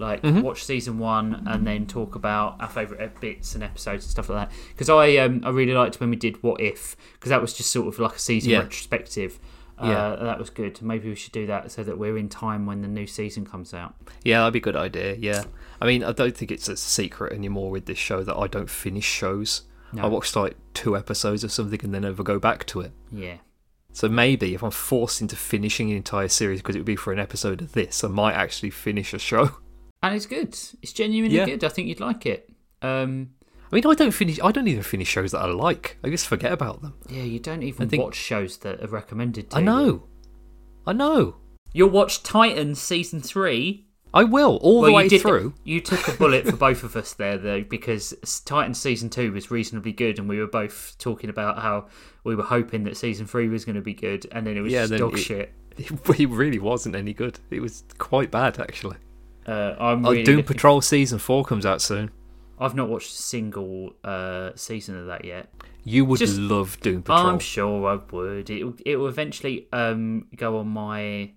Like watch season one and then talk about our favorite bits and episodes and stuff like that. Because I, um, I really liked when we did What If because that was just sort of like a season Yeah. retrospective. Yeah. Uh, that was good. Maybe we should do that so that we're in time when the new season comes out. Yeah, that'd be a good idea. Yeah, I mean, I don't think it's a secret anymore with this show that I don't finish shows. No. I watched like two episodes of something and then never go back to it. Yeah, So maybe if I'm forced into finishing an entire series because it would be for an episode of this, I might actually finish a show. And it's good. It's genuinely Yeah. good. I think you'd like it. Um, I mean, I don't finish. I don't even finish shows that I like. I just forget about them. yeah, you don't even think- watch shows that are recommended to I you. know. I know. You'll watch Titans season three. I will all the way you did. through. You took a bullet for both of us there, though, because Titans season two was reasonably good, and we were both talking about how we were hoping that season three was going to be good, and then it was Yeah, just dog it- shit. It really wasn't any good. It was quite bad actually. Uh, I'm Oh, really Doom looking- Patrol season four comes out soon. I've not watched a single uh, season of that yet. You would Just- love Doom Patrol. I'm sure I would. It it will eventually um go on my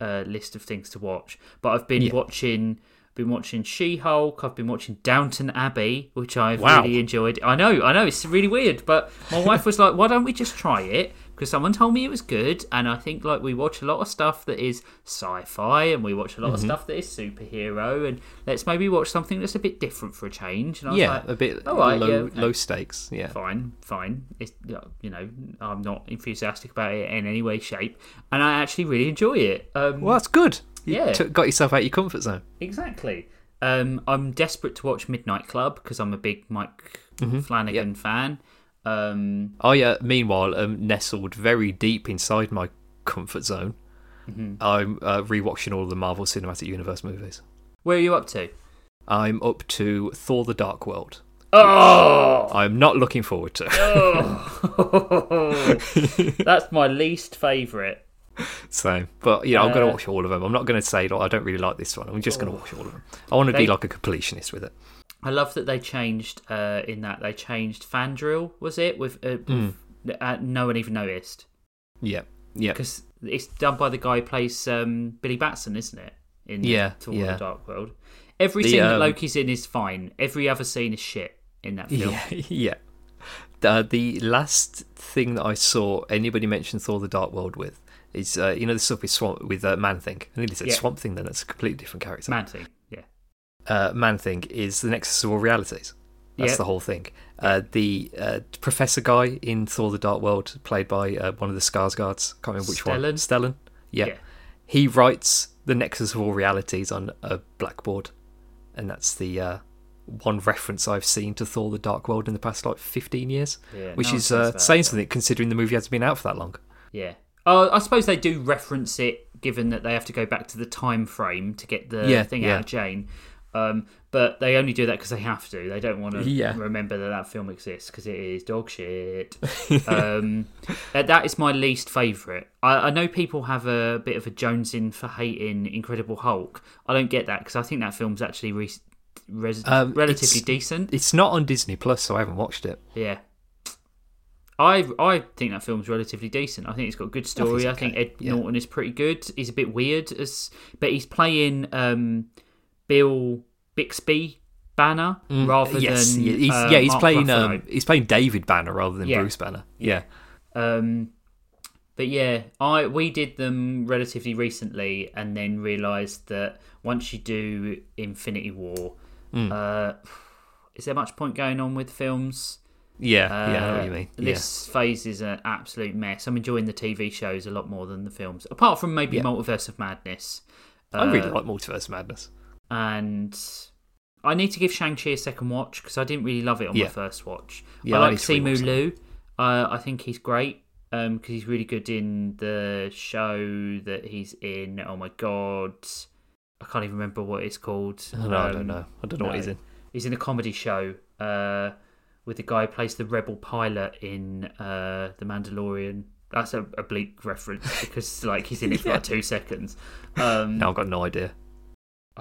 uh, list of things to watch. But I've been Yeah. watching been watching She Hulk. I've been watching Downton Abbey, which I've Wow. really enjoyed. I know, I know, it's really weird. But my wife was like, "Why don't we just try it?" Because someone told me it was good, and I think like we watch a lot of stuff that is sci-fi, and we watch a lot of Mm-hmm. stuff that is superhero, and let's maybe watch something that's a bit different for a change. And I was yeah, like, a bit "All right, low, yeah, low stakes. Yeah, fine, fine. It's you know I'm not enthusiastic about it in any way, shape, and I actually really enjoy it. Um, well, that's good. You Yeah. got yourself out of your comfort zone. exactly. Um, I'm desperate to watch Midnight Club because I'm a big Mike Mm-hmm. Flanagan fan. Um, I, uh, meanwhile, am nestled very deep inside my comfort zone. Mm-hmm. I'm uh, rewatching all of the Marvel Cinematic Universe movies. where are you up to? I'm up to Thor: The Dark World. Oh, I'm not looking forward to. that's my least favourite. so, but you know, I'm going Uh, to watch all of them. I'm not going to say like I don't really like this one. I'm just going to watch all of them. I want to be like a completionist with it. I love that they changed uh, in that they changed Fandral was it with uh, Mm. uh, no one even noticed Yeah, yeah, because it's done by the guy who plays um, Billy Batson, isn't it? In Yeah, Thor: yeah. The Dark World. Every The, scene that um, Loki's in is fine. Every other scene is shit in that film. yeah, yeah. Uh, the last thing that I saw anybody mention Thor: The Dark World with is uh, you know the stuff with Swamp with uh, Man Thing. I think it's a Yeah. Swamp Thing. Then that's a completely different character. Man thing. Uh, Man Thing is the Nexus of all realities. That's Yeah. the whole thing. Uh, the uh, Professor guy in Thor: The Dark World, played by uh, one of the Skarsgårds, can't remember which one. Stellan? Stellan. Yeah. Yeah. He writes the Nexus of all realities on a blackboard, and that's the uh, one reference I've seen to Thor: The Dark World in the past like fifteen years, Yeah, which no is uh, that, saying something considering the movie hasn't been out for that long. Yeah. Uh, I suppose they do reference it, given that they have to go back to the time frame to get the thing out of Jane. Um, but they only do that because they have to. They don't want to Yeah. remember that that film exists because it is dog shit. um, uh, that is my least favourite. I, I know people have a bit of a Jones in for hating Incredible Hulk. I don't get that because I think that film's actually re- res- Um, relatively it's- decent. It's not on Disney Plus, so I haven't watched it. Yeah. I I think that film's relatively decent. I think it's got a good story. I think, okay, Ed yeah. Norton is pretty good. He's a bit weird as but he's playing um, Bill Bixby Banner rather Mm, yes, than yeah, he's, uh, yeah, he's playing um, he's playing David Banner rather than Yeah. Bruce Banner. Yeah. Um, but yeah, I we did them relatively recently, and then realised that once you do Infinity War, Hmm. uh, is there much point going on with films? Yeah, yeah, I know what Uh, you mean. This phase is an absolute mess. I'm enjoying the TV shows a lot more than the films, apart from maybe Yeah. Multiverse of Madness. yeah. I really Uh, like Multiverse Madness. And I need to give Shang Chi a second watch because I didn't really love it on Yeah. my first watch. Yeah, I like Simu Liu. Uh, I think he's great because he's really good in the show that he's in. Oh my god, I can't even remember what it's called. I don't know. I Um, don't know. I don't know what he's in. He's in a comedy show uh, with the guy who plays the rebel pilot in uh, The Mandalorian. That's a, a bleak reference because like he's in it for like two seconds. Um, No, I've got no idea.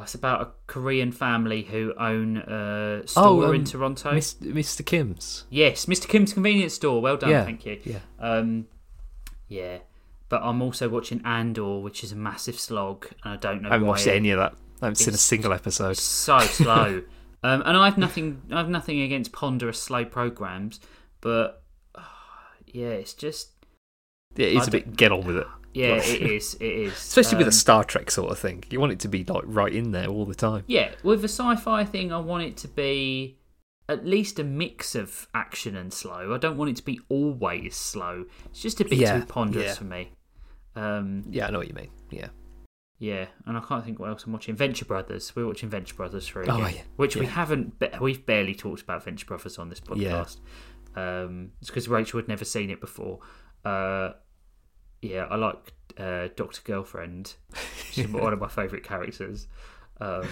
It's about a Korean family who own a store um, in Toronto. Mis- Mr. Kim's. Yes, Mr. Kim's convenience store. Well done, Yeah, thank you. yeah. Um, yeah, but I'm also watching Andor, which is a massive slog, and I don't know I haven't why watched it- any of that. I haven't seen a single episode. so slow. um, and I have nothing. I have nothing against ponderous, slow programs, but ah, yeah, it's just Yeah, it's I a bit get on with it. Yeah, it is. It is. Especially with Um, a Star Trek sort of thing. You want it to be like right in there all the time. Yeah, with a sci-fi thing, I want it to be at least a mix of action and slow. I don't want it to be always slow. It's just a bit Yeah, too ponderous yeah. for me. Um, Yeah, I know what you mean. Yeah. yeah, and I can't think what else I'm watching. Venture Brothers. We're watching Venture Brothers for Oh, again, yeah. which we haven't. We've barely talked about Venture Brothers on this podcast. Um, it's because Rachel had never seen it before. Uh, yeah, I like uh, Doctor Girlfriend. She's one of my favourite characters. Um,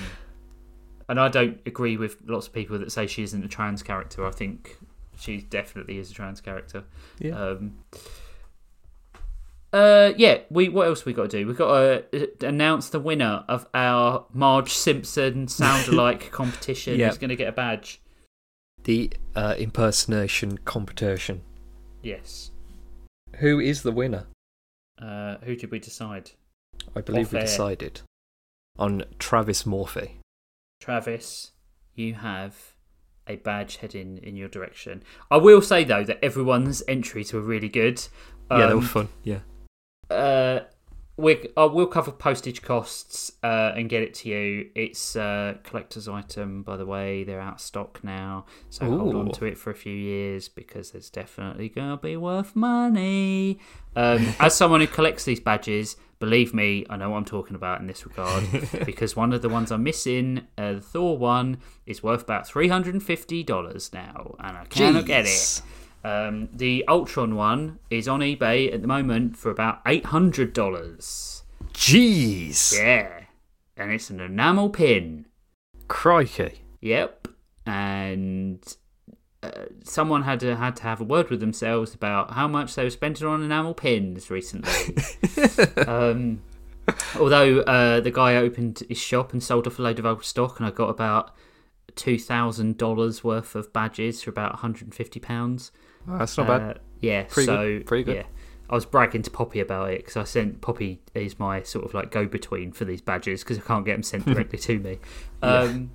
and I don't agree with lots of people that say she isn't a trans character. I think she definitely is a trans character. Yeah. Um, uh, yeah. We what else we got to do? We've got to uh, announce the winner of our Marge Simpson sound alike competition. Yeah. Who's going to get a badge? The uh, impersonation competition. Yes. Who is the winner? Uh, who did we decide? I believe we air. decided on Travis Morphy. Travis, you have a badge heading in your direction. I will say though that everyone's entries were really good. yeah, they Um, were fun. Yeah. uh, we uh, we'll cover postage costs uh, and get it to you. It's a collector's item, by the way. They're out of stock now, so hold on to it for a few years because it's definitely gonna be worth money. Um, as someone who collects these badges, believe me, I know what I'm talking about in this regard because one of the ones I'm missing, uh, the Thor one, is worth about three hundred and fifty dollars now, and I cannot get it. Um, the Ultron one is on eBay at the moment for about eight hundred dollars. Jeez. Yeah, and it's an enamel pin. Crikey. Yep, and uh, someone had to had to have a word with themselves about how much they were spending on enamel pins recently. um, although uh, the guy opened his shop and sold off a load of old stock, and I got about two thousand dollars worth of badges for about one hundred and fifty pounds. Oh, that's not Uh, bad. Yeah, Pretty so good, pretty good. Yeah, I was bragging to Poppy about it because I sent Poppy is my sort of like go between for these badges because I can't get them sent directly to me. Um,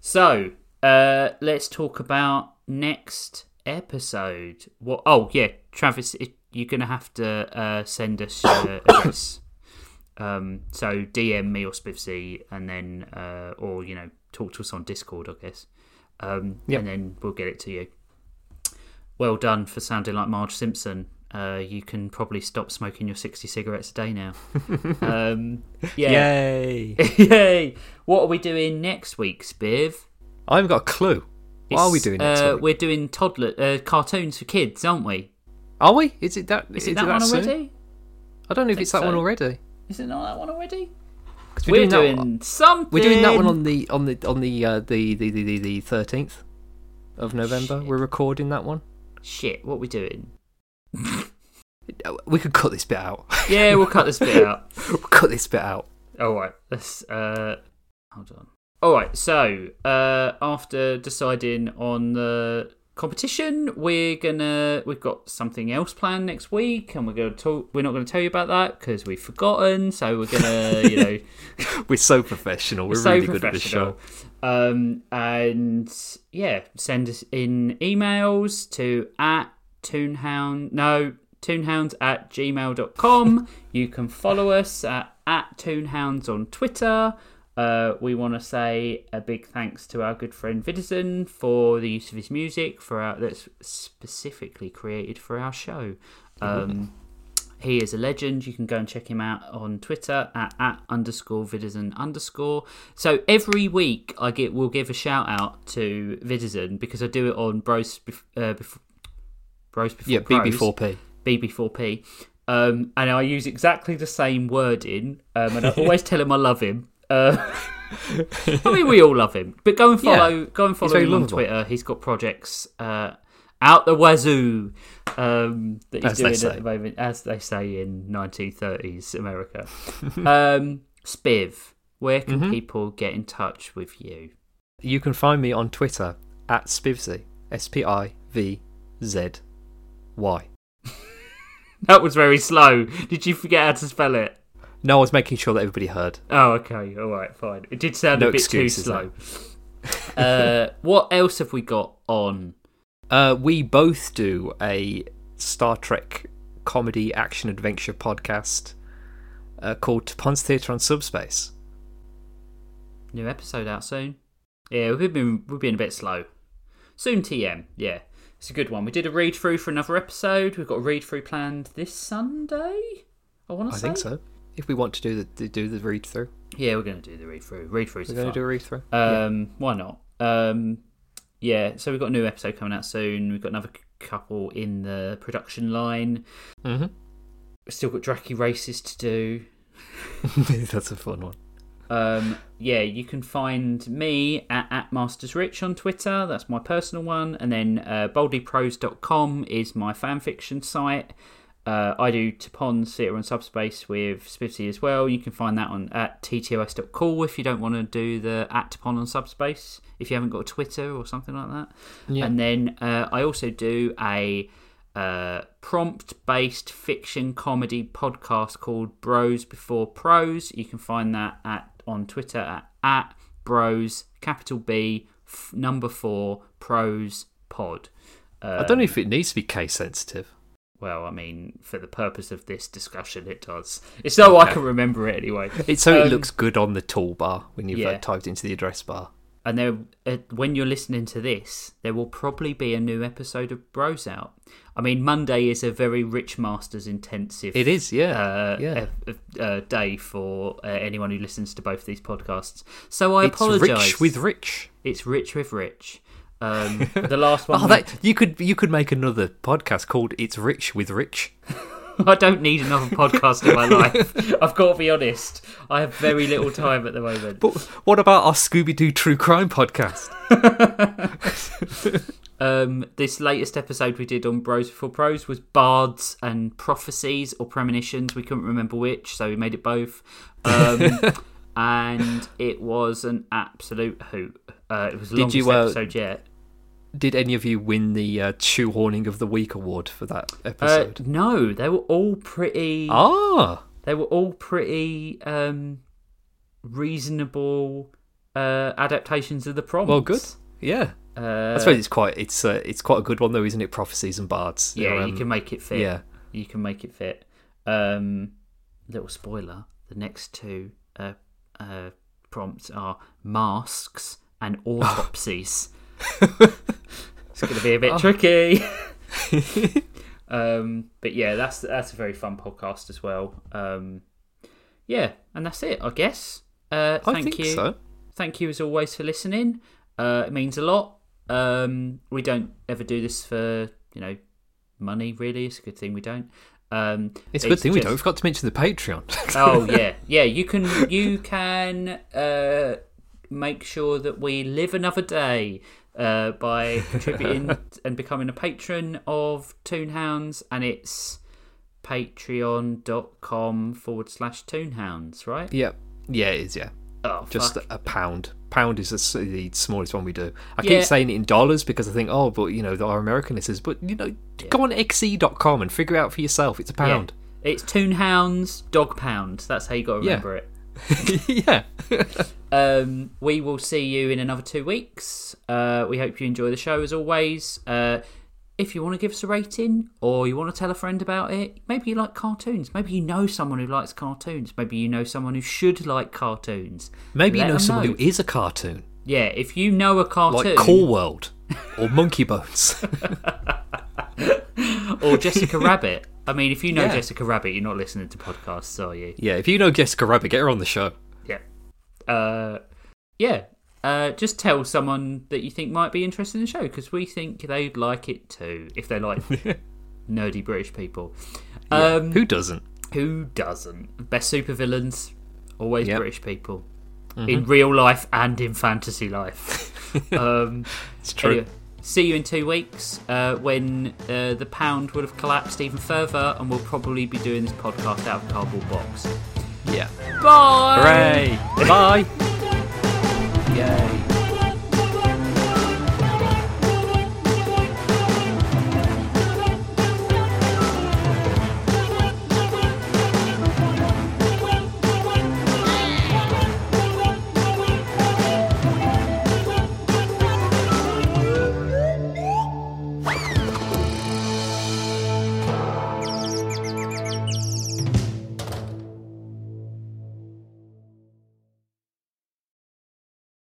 So uh, let's talk about next episode. What? Oh yeah, Travis, it, you're gonna have to uh, send us your address. Um, so DM me or Spivzy, and then uh, or you know talk to us on Discord, I guess. Um, Yep. and then we'll get it to you. Well done for sounding like Marge Simpson. Uh, you can probably stop smoking your 60 cigarettes a day now. um, yeah. Yay. Yay! What are we doing next week, Spiv? I haven't got a clue. What are we doing next uh, week? We're doing toddler uh, cartoons for kids, aren't we? Are we? Is it that? Is it that, one soon? already? I don't know if it's that one already. Is it not that one already? 'Cause We're, doing, that doing one- something. We're doing that one on the on the on the uh, the the the the thirteenth of November. Shit. We're recording that one. Shit, what are we doing? We could cut this bit out. Yeah, we'll cut this bit out. we'll cut this bit out. All right, let's uh, hold on. All right, so uh, after deciding on the competition, we're gonna we've got something else planned next week, and we're gonna talk. We're not gonna tell you about that because we've forgotten. So we're gonna, you know, We're so professional. We're so really good at this show. Um, and yeah, send us in emails to at toonhound no toonhounds at gmail.com. you can follow us at, at toonhounds on Twitter. Uh, we want to say a big thanks to our good friend Vidison for the use of his music for our, that's specifically created for our show. Um, he is a legend. You can go and check him out on Twitter at, at underscore Vidison underscore. So every week I get will give a shout out to Vidison because I do it on Bros uh, bef- Bros before Yeah, BB4P. BB4P. Um, and I use exactly the same wording, um, and I always tell him I love him. Uh, I mean, we all love him, but go and Yeah, follow, go and follow him on. Twitter. He's got projects uh, out the wazoo um, that he's As doing at the moment, as they say in 1930s America. um, Spiv, where can Mm-hmm. people get in touch with you? You can find me on Twitter at Spivzy. S P I V Z Y. That was very slow. Did you forget how to spell it? No, I was making sure that everybody heard. Oh, okay. All right, fine. It did sound No a bit too excuses, slow. uh, what else have we got on? Uh, we both do a Star Trek comedy action adventure podcast uh, called Ponce Theatre on Subspace. New episode out soon. Yeah, we've been we've been a bit slow. Soon TM, yeah. It's a good one. We did a read through for another episode. We've got a read through planned this Sunday. I want to say. I think so. If we want to do the to do the read through, Yeah, we're going to do the read through. Read throughs we're going to do a read through. Um, why not? Um, yeah, so we've got a new episode coming out soon. We've got another couple in the production line. hmm We've still got Dracky races to do. That's a fun one. Um, yeah, you can find me at, at Masters Rich on Twitter. That's my personal one. And then uh, boldlypros.com is my fanfiction site. Uh, I do Tapon Theatre on Subspace with Spivzy as well. You can find that on at ttos.cool if you don't want to do the at Tapon on Subspace, if you haven't got a Twitter or something like that. Yeah. And then uh, I also do a uh, prompt based fiction comedy podcast called Bros Before Pros. You can find that at on Twitter at, at Bros capital B f- number four Pros Pod. Uh, I don't know if it needs to be case sensitive. Well, I mean, for the purpose of this discussion, it does. It's so I can remember it anyway. It's so it Um, looks good on the toolbar when you've uh, yeah. typed into the address bar. And there, uh, when you're listening to this, there will probably be a new episode of Bros out. I mean, Monday is a very Rich Masters intensive. It is, yeah, uh, yeah. uh, day for uh, anyone who listens to both these podcasts. So I it's apologise. rich with rich. it's rich with rich. Um, the last one. Oh, that you could you could make another podcast called "It's Rich with Rich." I don't need another podcast in my life. I've got to be honest. I have very little time at the moment. But what about our Scooby Doo True Crime podcast? Um, this latest episode we did on Bros Before Pros was bards and prophecies or premonitions. We couldn't remember which, so we made it both. Um, and it was an absolute hoot. Uh, it was the Did you, uh, episode yet. Did any of you win the uh, shoehorning of the week award for that Uh, episode? no, they were all pretty. ah, They were all pretty um, reasonable uh, adaptations of the prompts. well, good. Yeah, Uh, I suppose it's quite it's uh, it's quite a good one though, isn't it? Prophecies and bards. Yeah, They're, you um, can make it fit. yeah. you can make it fit. Um, little spoiler: the next two uh, uh, prompts are masks and autopsies. it's going to be a Oh. bit tricky. um, but yeah, that's that's a very fun podcast as well. Um, yeah, and that's it, I guess. Uh, I thank think you, so. thank you as always for listening. Uh, it means a lot. Um, we don't ever do this for you know money. Really, it's a good thing we don't. Um, It's a good thing we don't. We've got to mention the Patreon. oh yeah, yeah. You can you can uh, make sure that we live another day uh, by contributing and becoming a patron of Toonhounds, and it's patreon.com forward slash Toonhounds, right? Yep. yeah, it is. Yeah, Oh, just fuck. a pound. Pound is the smallest one we do. I Yeah. keep saying it in dollars because I think, oh, but you know, our American listeners. But you know, go on xe.com and figure it out for yourself. It's a Yeah. pound. It's Toonhounds Dog Pound. That's how you got to Yeah. remember it. Yeah. Um, we will see you in another two weeks. Uh, we hope you enjoy the show as always. Uh, if you want to give us a rating or you want to tell a friend about it, maybe you like cartoons. Maybe you know someone who likes cartoons. Maybe you know someone who should like cartoons. Maybe Let you know someone know. who is a cartoon, Yeah, if you know a cartoon like Cool World or Monkey Bones. or Jessica Rabbit. I mean, if you know Yeah. Jessica Rabbit, you're not listening to podcasts, are you? yeah, if you know Jessica Rabbit, get her on the show. Yeah. Uh, yeah. Uh, just tell someone that you think might be interested in the show because we think they'd like it too if they like nerdy British people. Um, Who doesn't? who doesn't? Best supervillains, always Yep. British people in real life and in fantasy life. um, It's true. anyway, see you in two weeks uh, when uh, the pound would have collapsed even further, and we'll probably be doing this podcast out of a cardboard box. Yeah. Bye. Hooray! Bye. Yay.